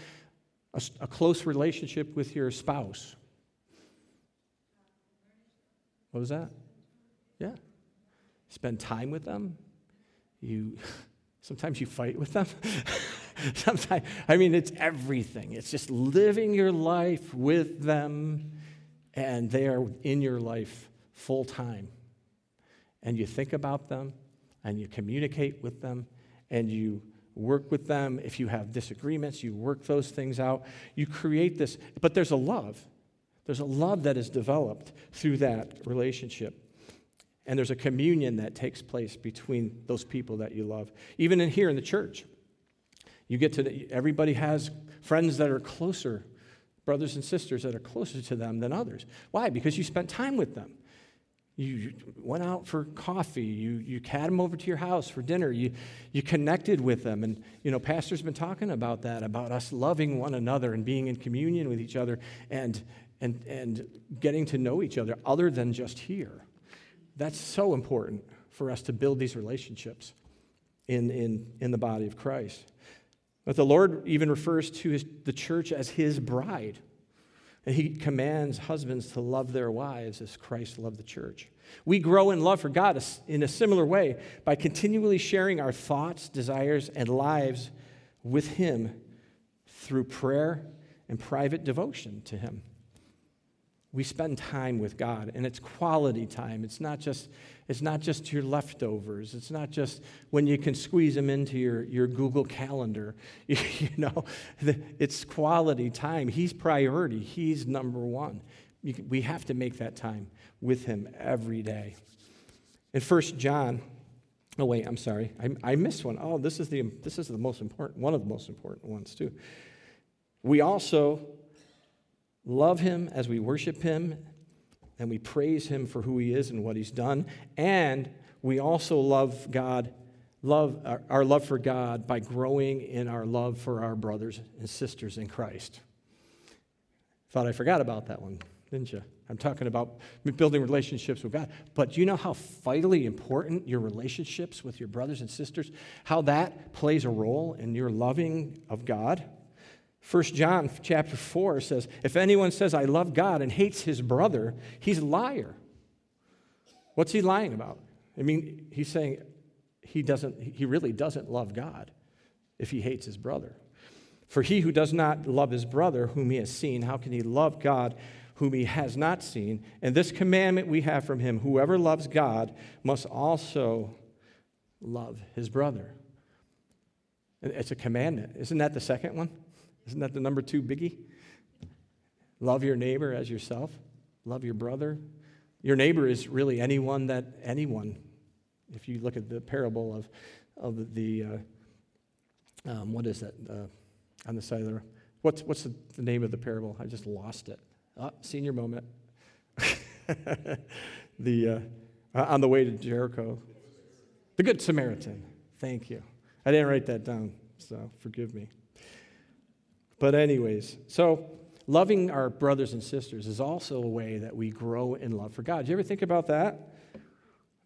a, a close relationship with your spouse? What was that? Yeah. Spend time with them. You sometimes you fight with them. sometimes I mean it's everything. It's just living your life with them and they are in your life full time. And you think about them and you communicate with them and you work with them. If you have disagreements, you work those things out. You create this, but there's a love. There's a love that is developed through that relationship. And there's a communion that takes place between those people that you love. Even in here in the church, you get to, everybody has friends that are closer, brothers and sisters that are closer to them than others. Why? Because you spent time with them. You went out for coffee. You, you had them over to your house for dinner. You, you connected with them. And, you know, Pastor's been talking about that, about us loving one another and being in communion with each other and, and, and getting to know each other other than just here. That's so important for us to build these relationships in, in, in the body of Christ. But the Lord even refers to his, the church as his bride. He commands husbands to love their wives as Christ loved the church. We grow in love for God in a similar way by continually sharing our thoughts, desires, and lives with Him through prayer and private devotion to Him we spend time with God, and it's quality time. It's not just, it's not just your leftovers. It's not just when you can squeeze them into your, your Google Calendar. you know, it's quality time. He's priority. He's number one. We have to make that time with Him every day. In First John, oh wait, I'm sorry, I, I missed one. Oh, this is the this is the most important, one of the most important ones too. We also love him as we worship him and we praise him for who he is and what he's done. And we also love God, love our love for God by growing in our love for our brothers and sisters in Christ. Thought I forgot about that one, didn't you? I'm talking about building relationships with God. But do you know how vitally important your relationships with your brothers and sisters, how that plays a role in your loving of God? 1 John chapter 4 says, If anyone says, I love God and hates his brother, he's a liar. What's he lying about? I mean, he's saying he, doesn't, he really doesn't love God if he hates his brother. For he who does not love his brother whom he has seen, how can he love God whom he has not seen? And this commandment we have from him whoever loves God must also love his brother. It's a commandment. Isn't that the second one? Isn't that the number two biggie? Love your neighbor as yourself. Love your brother. Your neighbor is really anyone that anyone. If you look at the parable of, of the, uh, um, what is that uh, on the side of the, what's, what's the, the, name of the parable? I just lost it. Oh, senior moment. the, uh, on the way to Jericho. The Good Samaritan. Thank you. I didn't write that down, so forgive me. But, anyways, so loving our brothers and sisters is also a way that we grow in love for God. Do you ever think about that?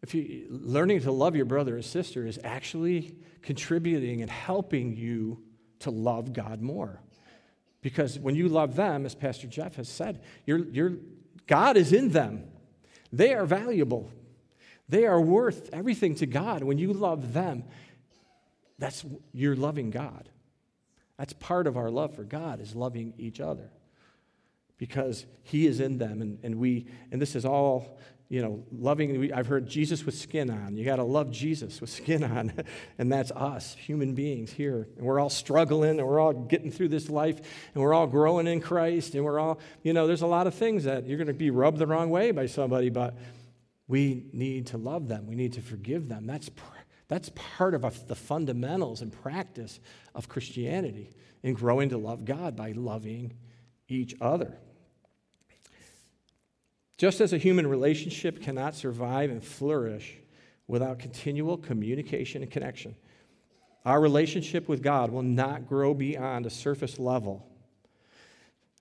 If you learning to love your brother and sister is actually contributing and helping you to love God more. Because when you love them, as Pastor Jeff has said, you're, you're, God is in them. They are valuable. They are worth everything to God. When you love them, that's you're loving God. That's part of our love for God is loving each other. Because he is in them and, and we and this is all you know loving i've heard jesus with skin on. You got to love jesus with skin on and that's us human beings here. And we're all struggling and we're all getting through this life and we're all growing in christ and we're all you know there's a lot of things that you're going to be rubbed the wrong way by somebody but we need to love them. We need to forgive them. That's that's part of the fundamentals and practice of Christianity in growing to love God by loving each other. Just as a human relationship cannot survive and flourish without continual communication and connection, our relationship with God will not grow beyond a surface level.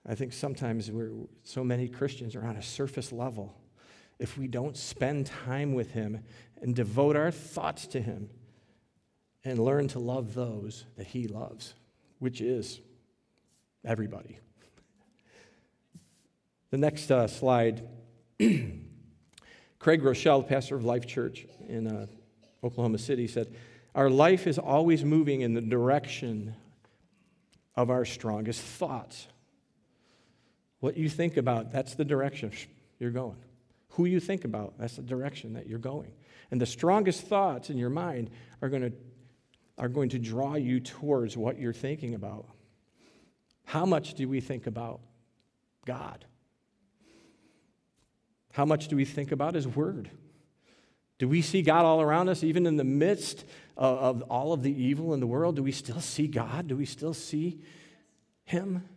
I think sometimes we're, so many Christians are on a surface level if we don't spend time with Him and devote our thoughts to Him and learn to love those that He loves, which is everybody. The next uh, slide Craig Groeschel, pastor of Life Church in uh, Oklahoma City, said, Our life is always moving in the direction of our strongest thoughts. What you think about, that's the direction you're going. Who you think about, that's the direction that you're going. And the strongest thoughts in your mind are going to, are going to draw you towards what you're thinking about. How much do we think about God? How much do we think about His Word? Do we see God all around us, even in the midst of, of all of the evil in the world? Do we still see God? Do we still see Him?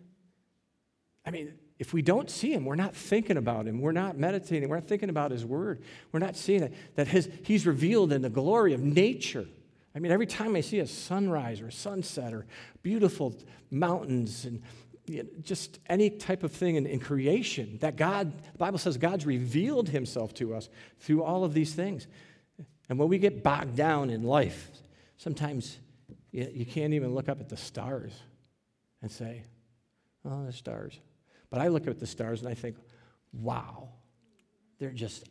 I mean, if we don't see him, we're not thinking about him. We're not meditating. We're not thinking about his word. We're not seeing it, that his, he's revealed in the glory of nature. I mean, every time I see a sunrise or a sunset or beautiful mountains and you know, just any type of thing in, in creation, that God, the Bible says God's revealed himself to us through all of these things. And when we get bogged down in life, sometimes you, you can't even look up at the stars and say, oh, the stars. But I look at the stars and I think, wow, they're just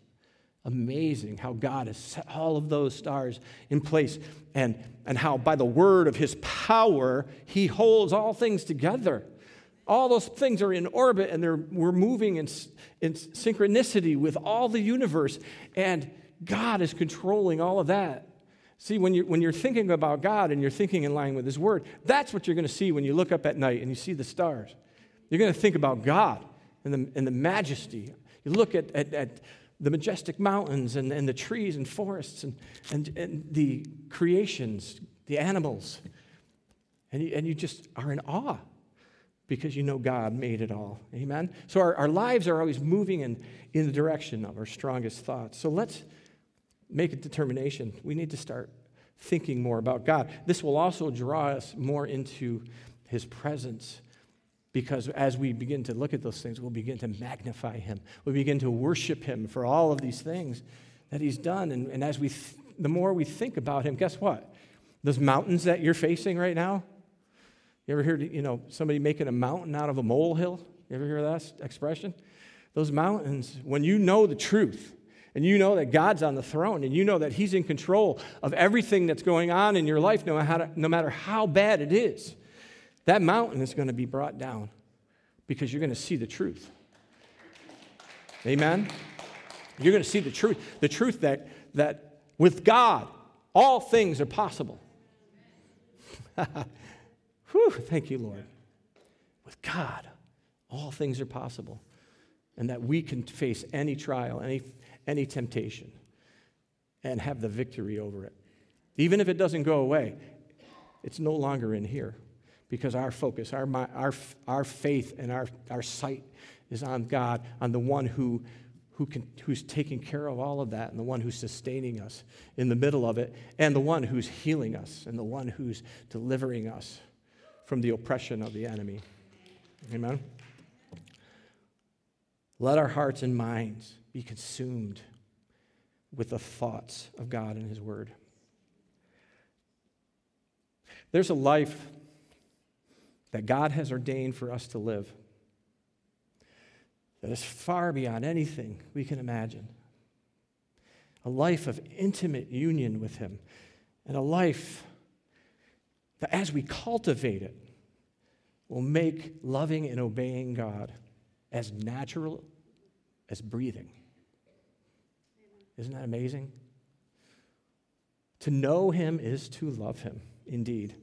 amazing how God has set all of those stars in place and, and how by the word of his power, he holds all things together. All those things are in orbit and they're, we're moving in, in synchronicity with all the universe. And God is controlling all of that. See, when you're, when you're thinking about God and you're thinking in line with His Word, that's what you're going to see when you look up at night and you see the stars. You're going to think about God and the, and the majesty. You look at, at, at the majestic mountains and, and the trees and forests and, and, and the creations, the animals, and you, and you just are in awe because you know God made it all. Amen? So our, our lives are always moving in, in the direction of our strongest thoughts. So let's make a determination. We need to start thinking more about God. This will also draw us more into His presence because as we begin to look at those things, we'll begin to magnify him. We'll begin to worship him for all of these things that he's done. And, and as we, th- the more we think about him, guess what? Those mountains that you're facing right now, you ever heard, you know, somebody making a mountain out of a molehill? You ever hear that expression? Those mountains, when you know the truth, and you know that God's on the throne, and you know that He's in control of everything that's going on in your life, no matter, no matter how bad it is, that mountain is going to be brought down because you're going to see the truth. Amen? You're going to see the truth. The truth that, that with God, all things are possible. Whew, thank you, Lord. With God, all things are possible. And that we can face any trial, any, any temptation, and have the victory over it. Even if it doesn't go away, it's no longer in here because our focus, our, our, our faith, and our, our sight is on God, on the one who, who can, who's taking care of all of that, and the one who's sustaining us in the middle of it, and the one who's healing us, and the one who's delivering us from the oppression of the enemy. Amen? Let our hearts and minds be consumed with the thoughts of God and His Word. There's a life that God has ordained for us to live that is far beyond anything we can imagine. A life of intimate union with Him, and a life that, as we cultivate it, will make loving and obeying God as natural as breathing. Isn't that amazing? To know Him is to love Him, indeed.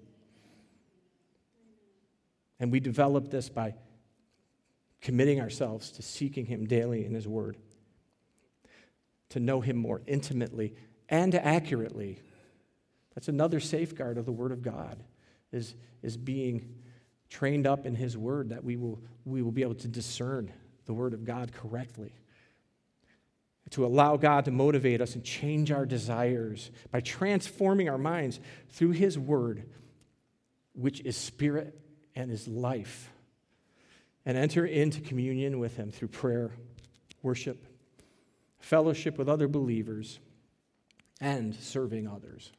And we develop this by committing ourselves to seeking Him daily in His Word, to know Him more intimately and accurately. That's another safeguard of the Word of God, is, is being trained up in His Word that we will, we will be able to discern the Word of God correctly. To allow God to motivate us and change our desires by transforming our minds through His Word, which is spirit and his life and enter into communion with him through prayer, worship, fellowship with other believers, and serving others.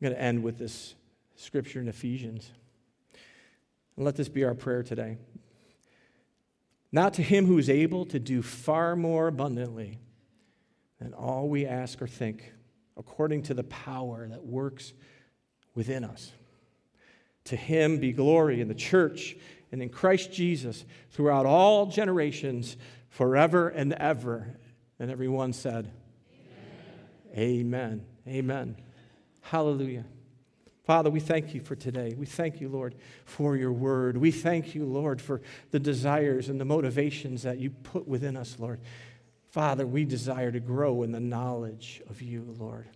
I'm going to end with this scripture in Ephesians. And let this be our prayer today. Not to him who is able to do far more abundantly than all we ask or think, according to the power that works within us. To him be glory in the church and in Christ Jesus throughout all generations, forever and ever. And everyone said, Amen. Amen. Amen. Hallelujah. Father, we thank you for today. We thank you, Lord, for your word. We thank you, Lord, for the desires and the motivations that you put within us, Lord. Father, we desire to grow in the knowledge of you, Lord.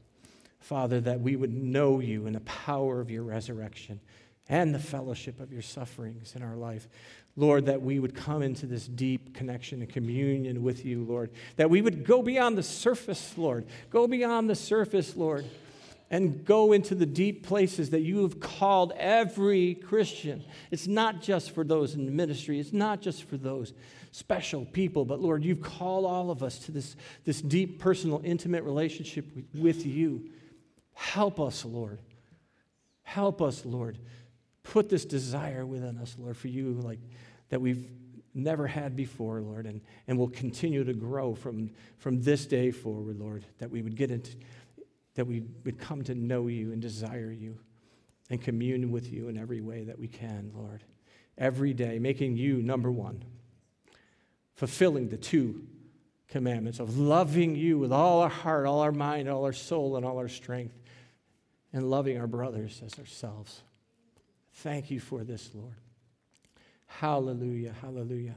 Father, that we would know you in the power of your resurrection and the fellowship of your sufferings in our life. Lord, that we would come into this deep connection and communion with you, Lord. That we would go beyond the surface, Lord. Go beyond the surface, Lord and go into the deep places that you have called every Christian. It's not just for those in the ministry, it's not just for those special people, but Lord, you've called all of us to this, this deep, personal, intimate relationship with, with you. Help us, Lord. Help us, Lord. Put this desire within us, Lord, for you, like that we've never had before, Lord, and, and will continue to grow from, from this day forward, Lord, that we would get into that we would come to know you and desire you and commune with you in every way that we can, Lord. Every day, making you number one, fulfilling the two commandments of loving you with all our heart, all our mind, all our soul, and all our strength, and loving our brothers as ourselves. Thank you for this, Lord. Hallelujah, hallelujah.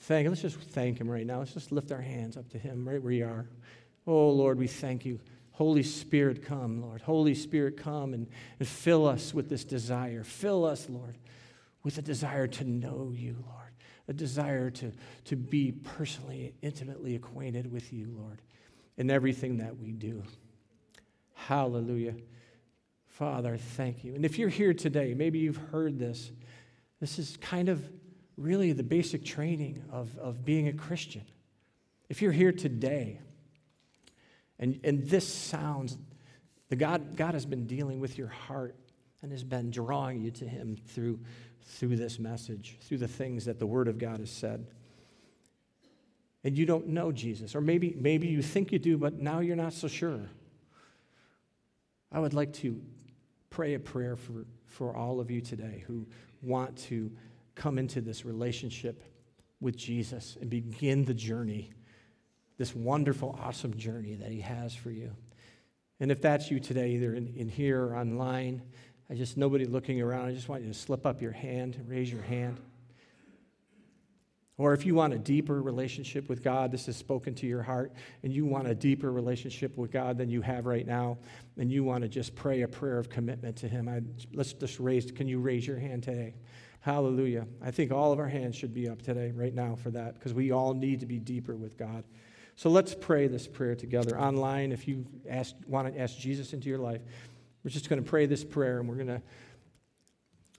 Thank Let's just thank him right now. Let's just lift our hands up to him right where you are. Oh, Lord, we thank you Holy Spirit, come, Lord. Holy Spirit, come and, and fill us with this desire. Fill us, Lord, with a desire to know you, Lord, a desire to, to be personally, intimately acquainted with you, Lord, in everything that we do. Hallelujah. Father, thank you. And if you're here today, maybe you've heard this. This is kind of really the basic training of, of being a Christian. If you're here today, and, and this sounds, the God, God has been dealing with your heart and has been drawing you to Him through, through this message, through the things that the Word of God has said. And you don't know Jesus, or maybe, maybe you think you do, but now you're not so sure. I would like to pray a prayer for, for all of you today who want to come into this relationship with Jesus and begin the journey this wonderful, awesome journey that He has for you. And if that's you today, either in, in here or online, I just, nobody looking around, I just want you to slip up your hand, raise your hand. Or if you want a deeper relationship with God, this is spoken to your heart, and you want a deeper relationship with God than you have right now, and you want to just pray a prayer of commitment to Him, I, let's just raise, can you raise your hand today? Hallelujah. I think all of our hands should be up today, right now, for that, because we all need to be deeper with God. So let's pray this prayer together. Online, if you ask, want to ask Jesus into your life, we're just going to pray this prayer and we're going to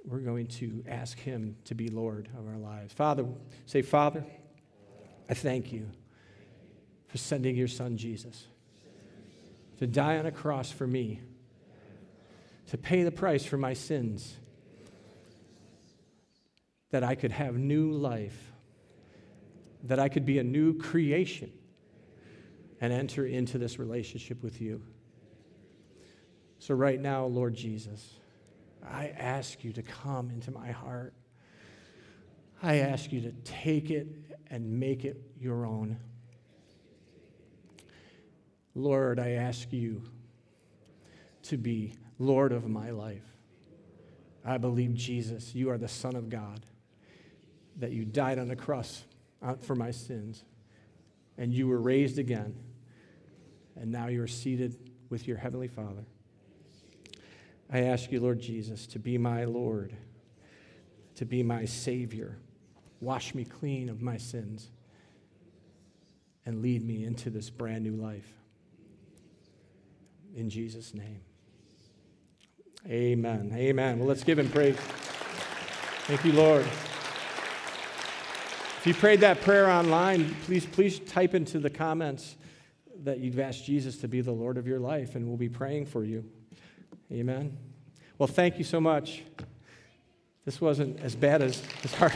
we're going to ask him to be Lord of our lives. Father, say, Father, I thank you for sending your son Jesus to die on a cross for me, to pay the price for my sins, that I could have new life, that I could be a new creation and enter into this relationship with you. So, right now, Lord Jesus, I ask you to come into my heart. I ask you to take it and make it your own. Lord, I ask you to be Lord of my life. I believe, Jesus, you are the Son of God, that you died on the cross uh, for my sins, and you were raised again and now you are seated with your Heavenly Father. I ask you, Lord Jesus, to be my Lord, to be my Savior. Wash me clean of my sins and lead me into this brand new life. In Jesus' name. Amen. Amen. Well, let's give him praise. Thank you, Lord. If you prayed that prayer online, please, please type into the comments that you've asked Jesus to be the Lord of your life, and we'll be praying for you. Amen. Well, thank you so much. This wasn't as bad as, as hard.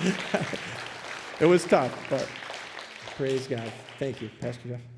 it was tough, but praise God. Thank you, Pastor Jeff.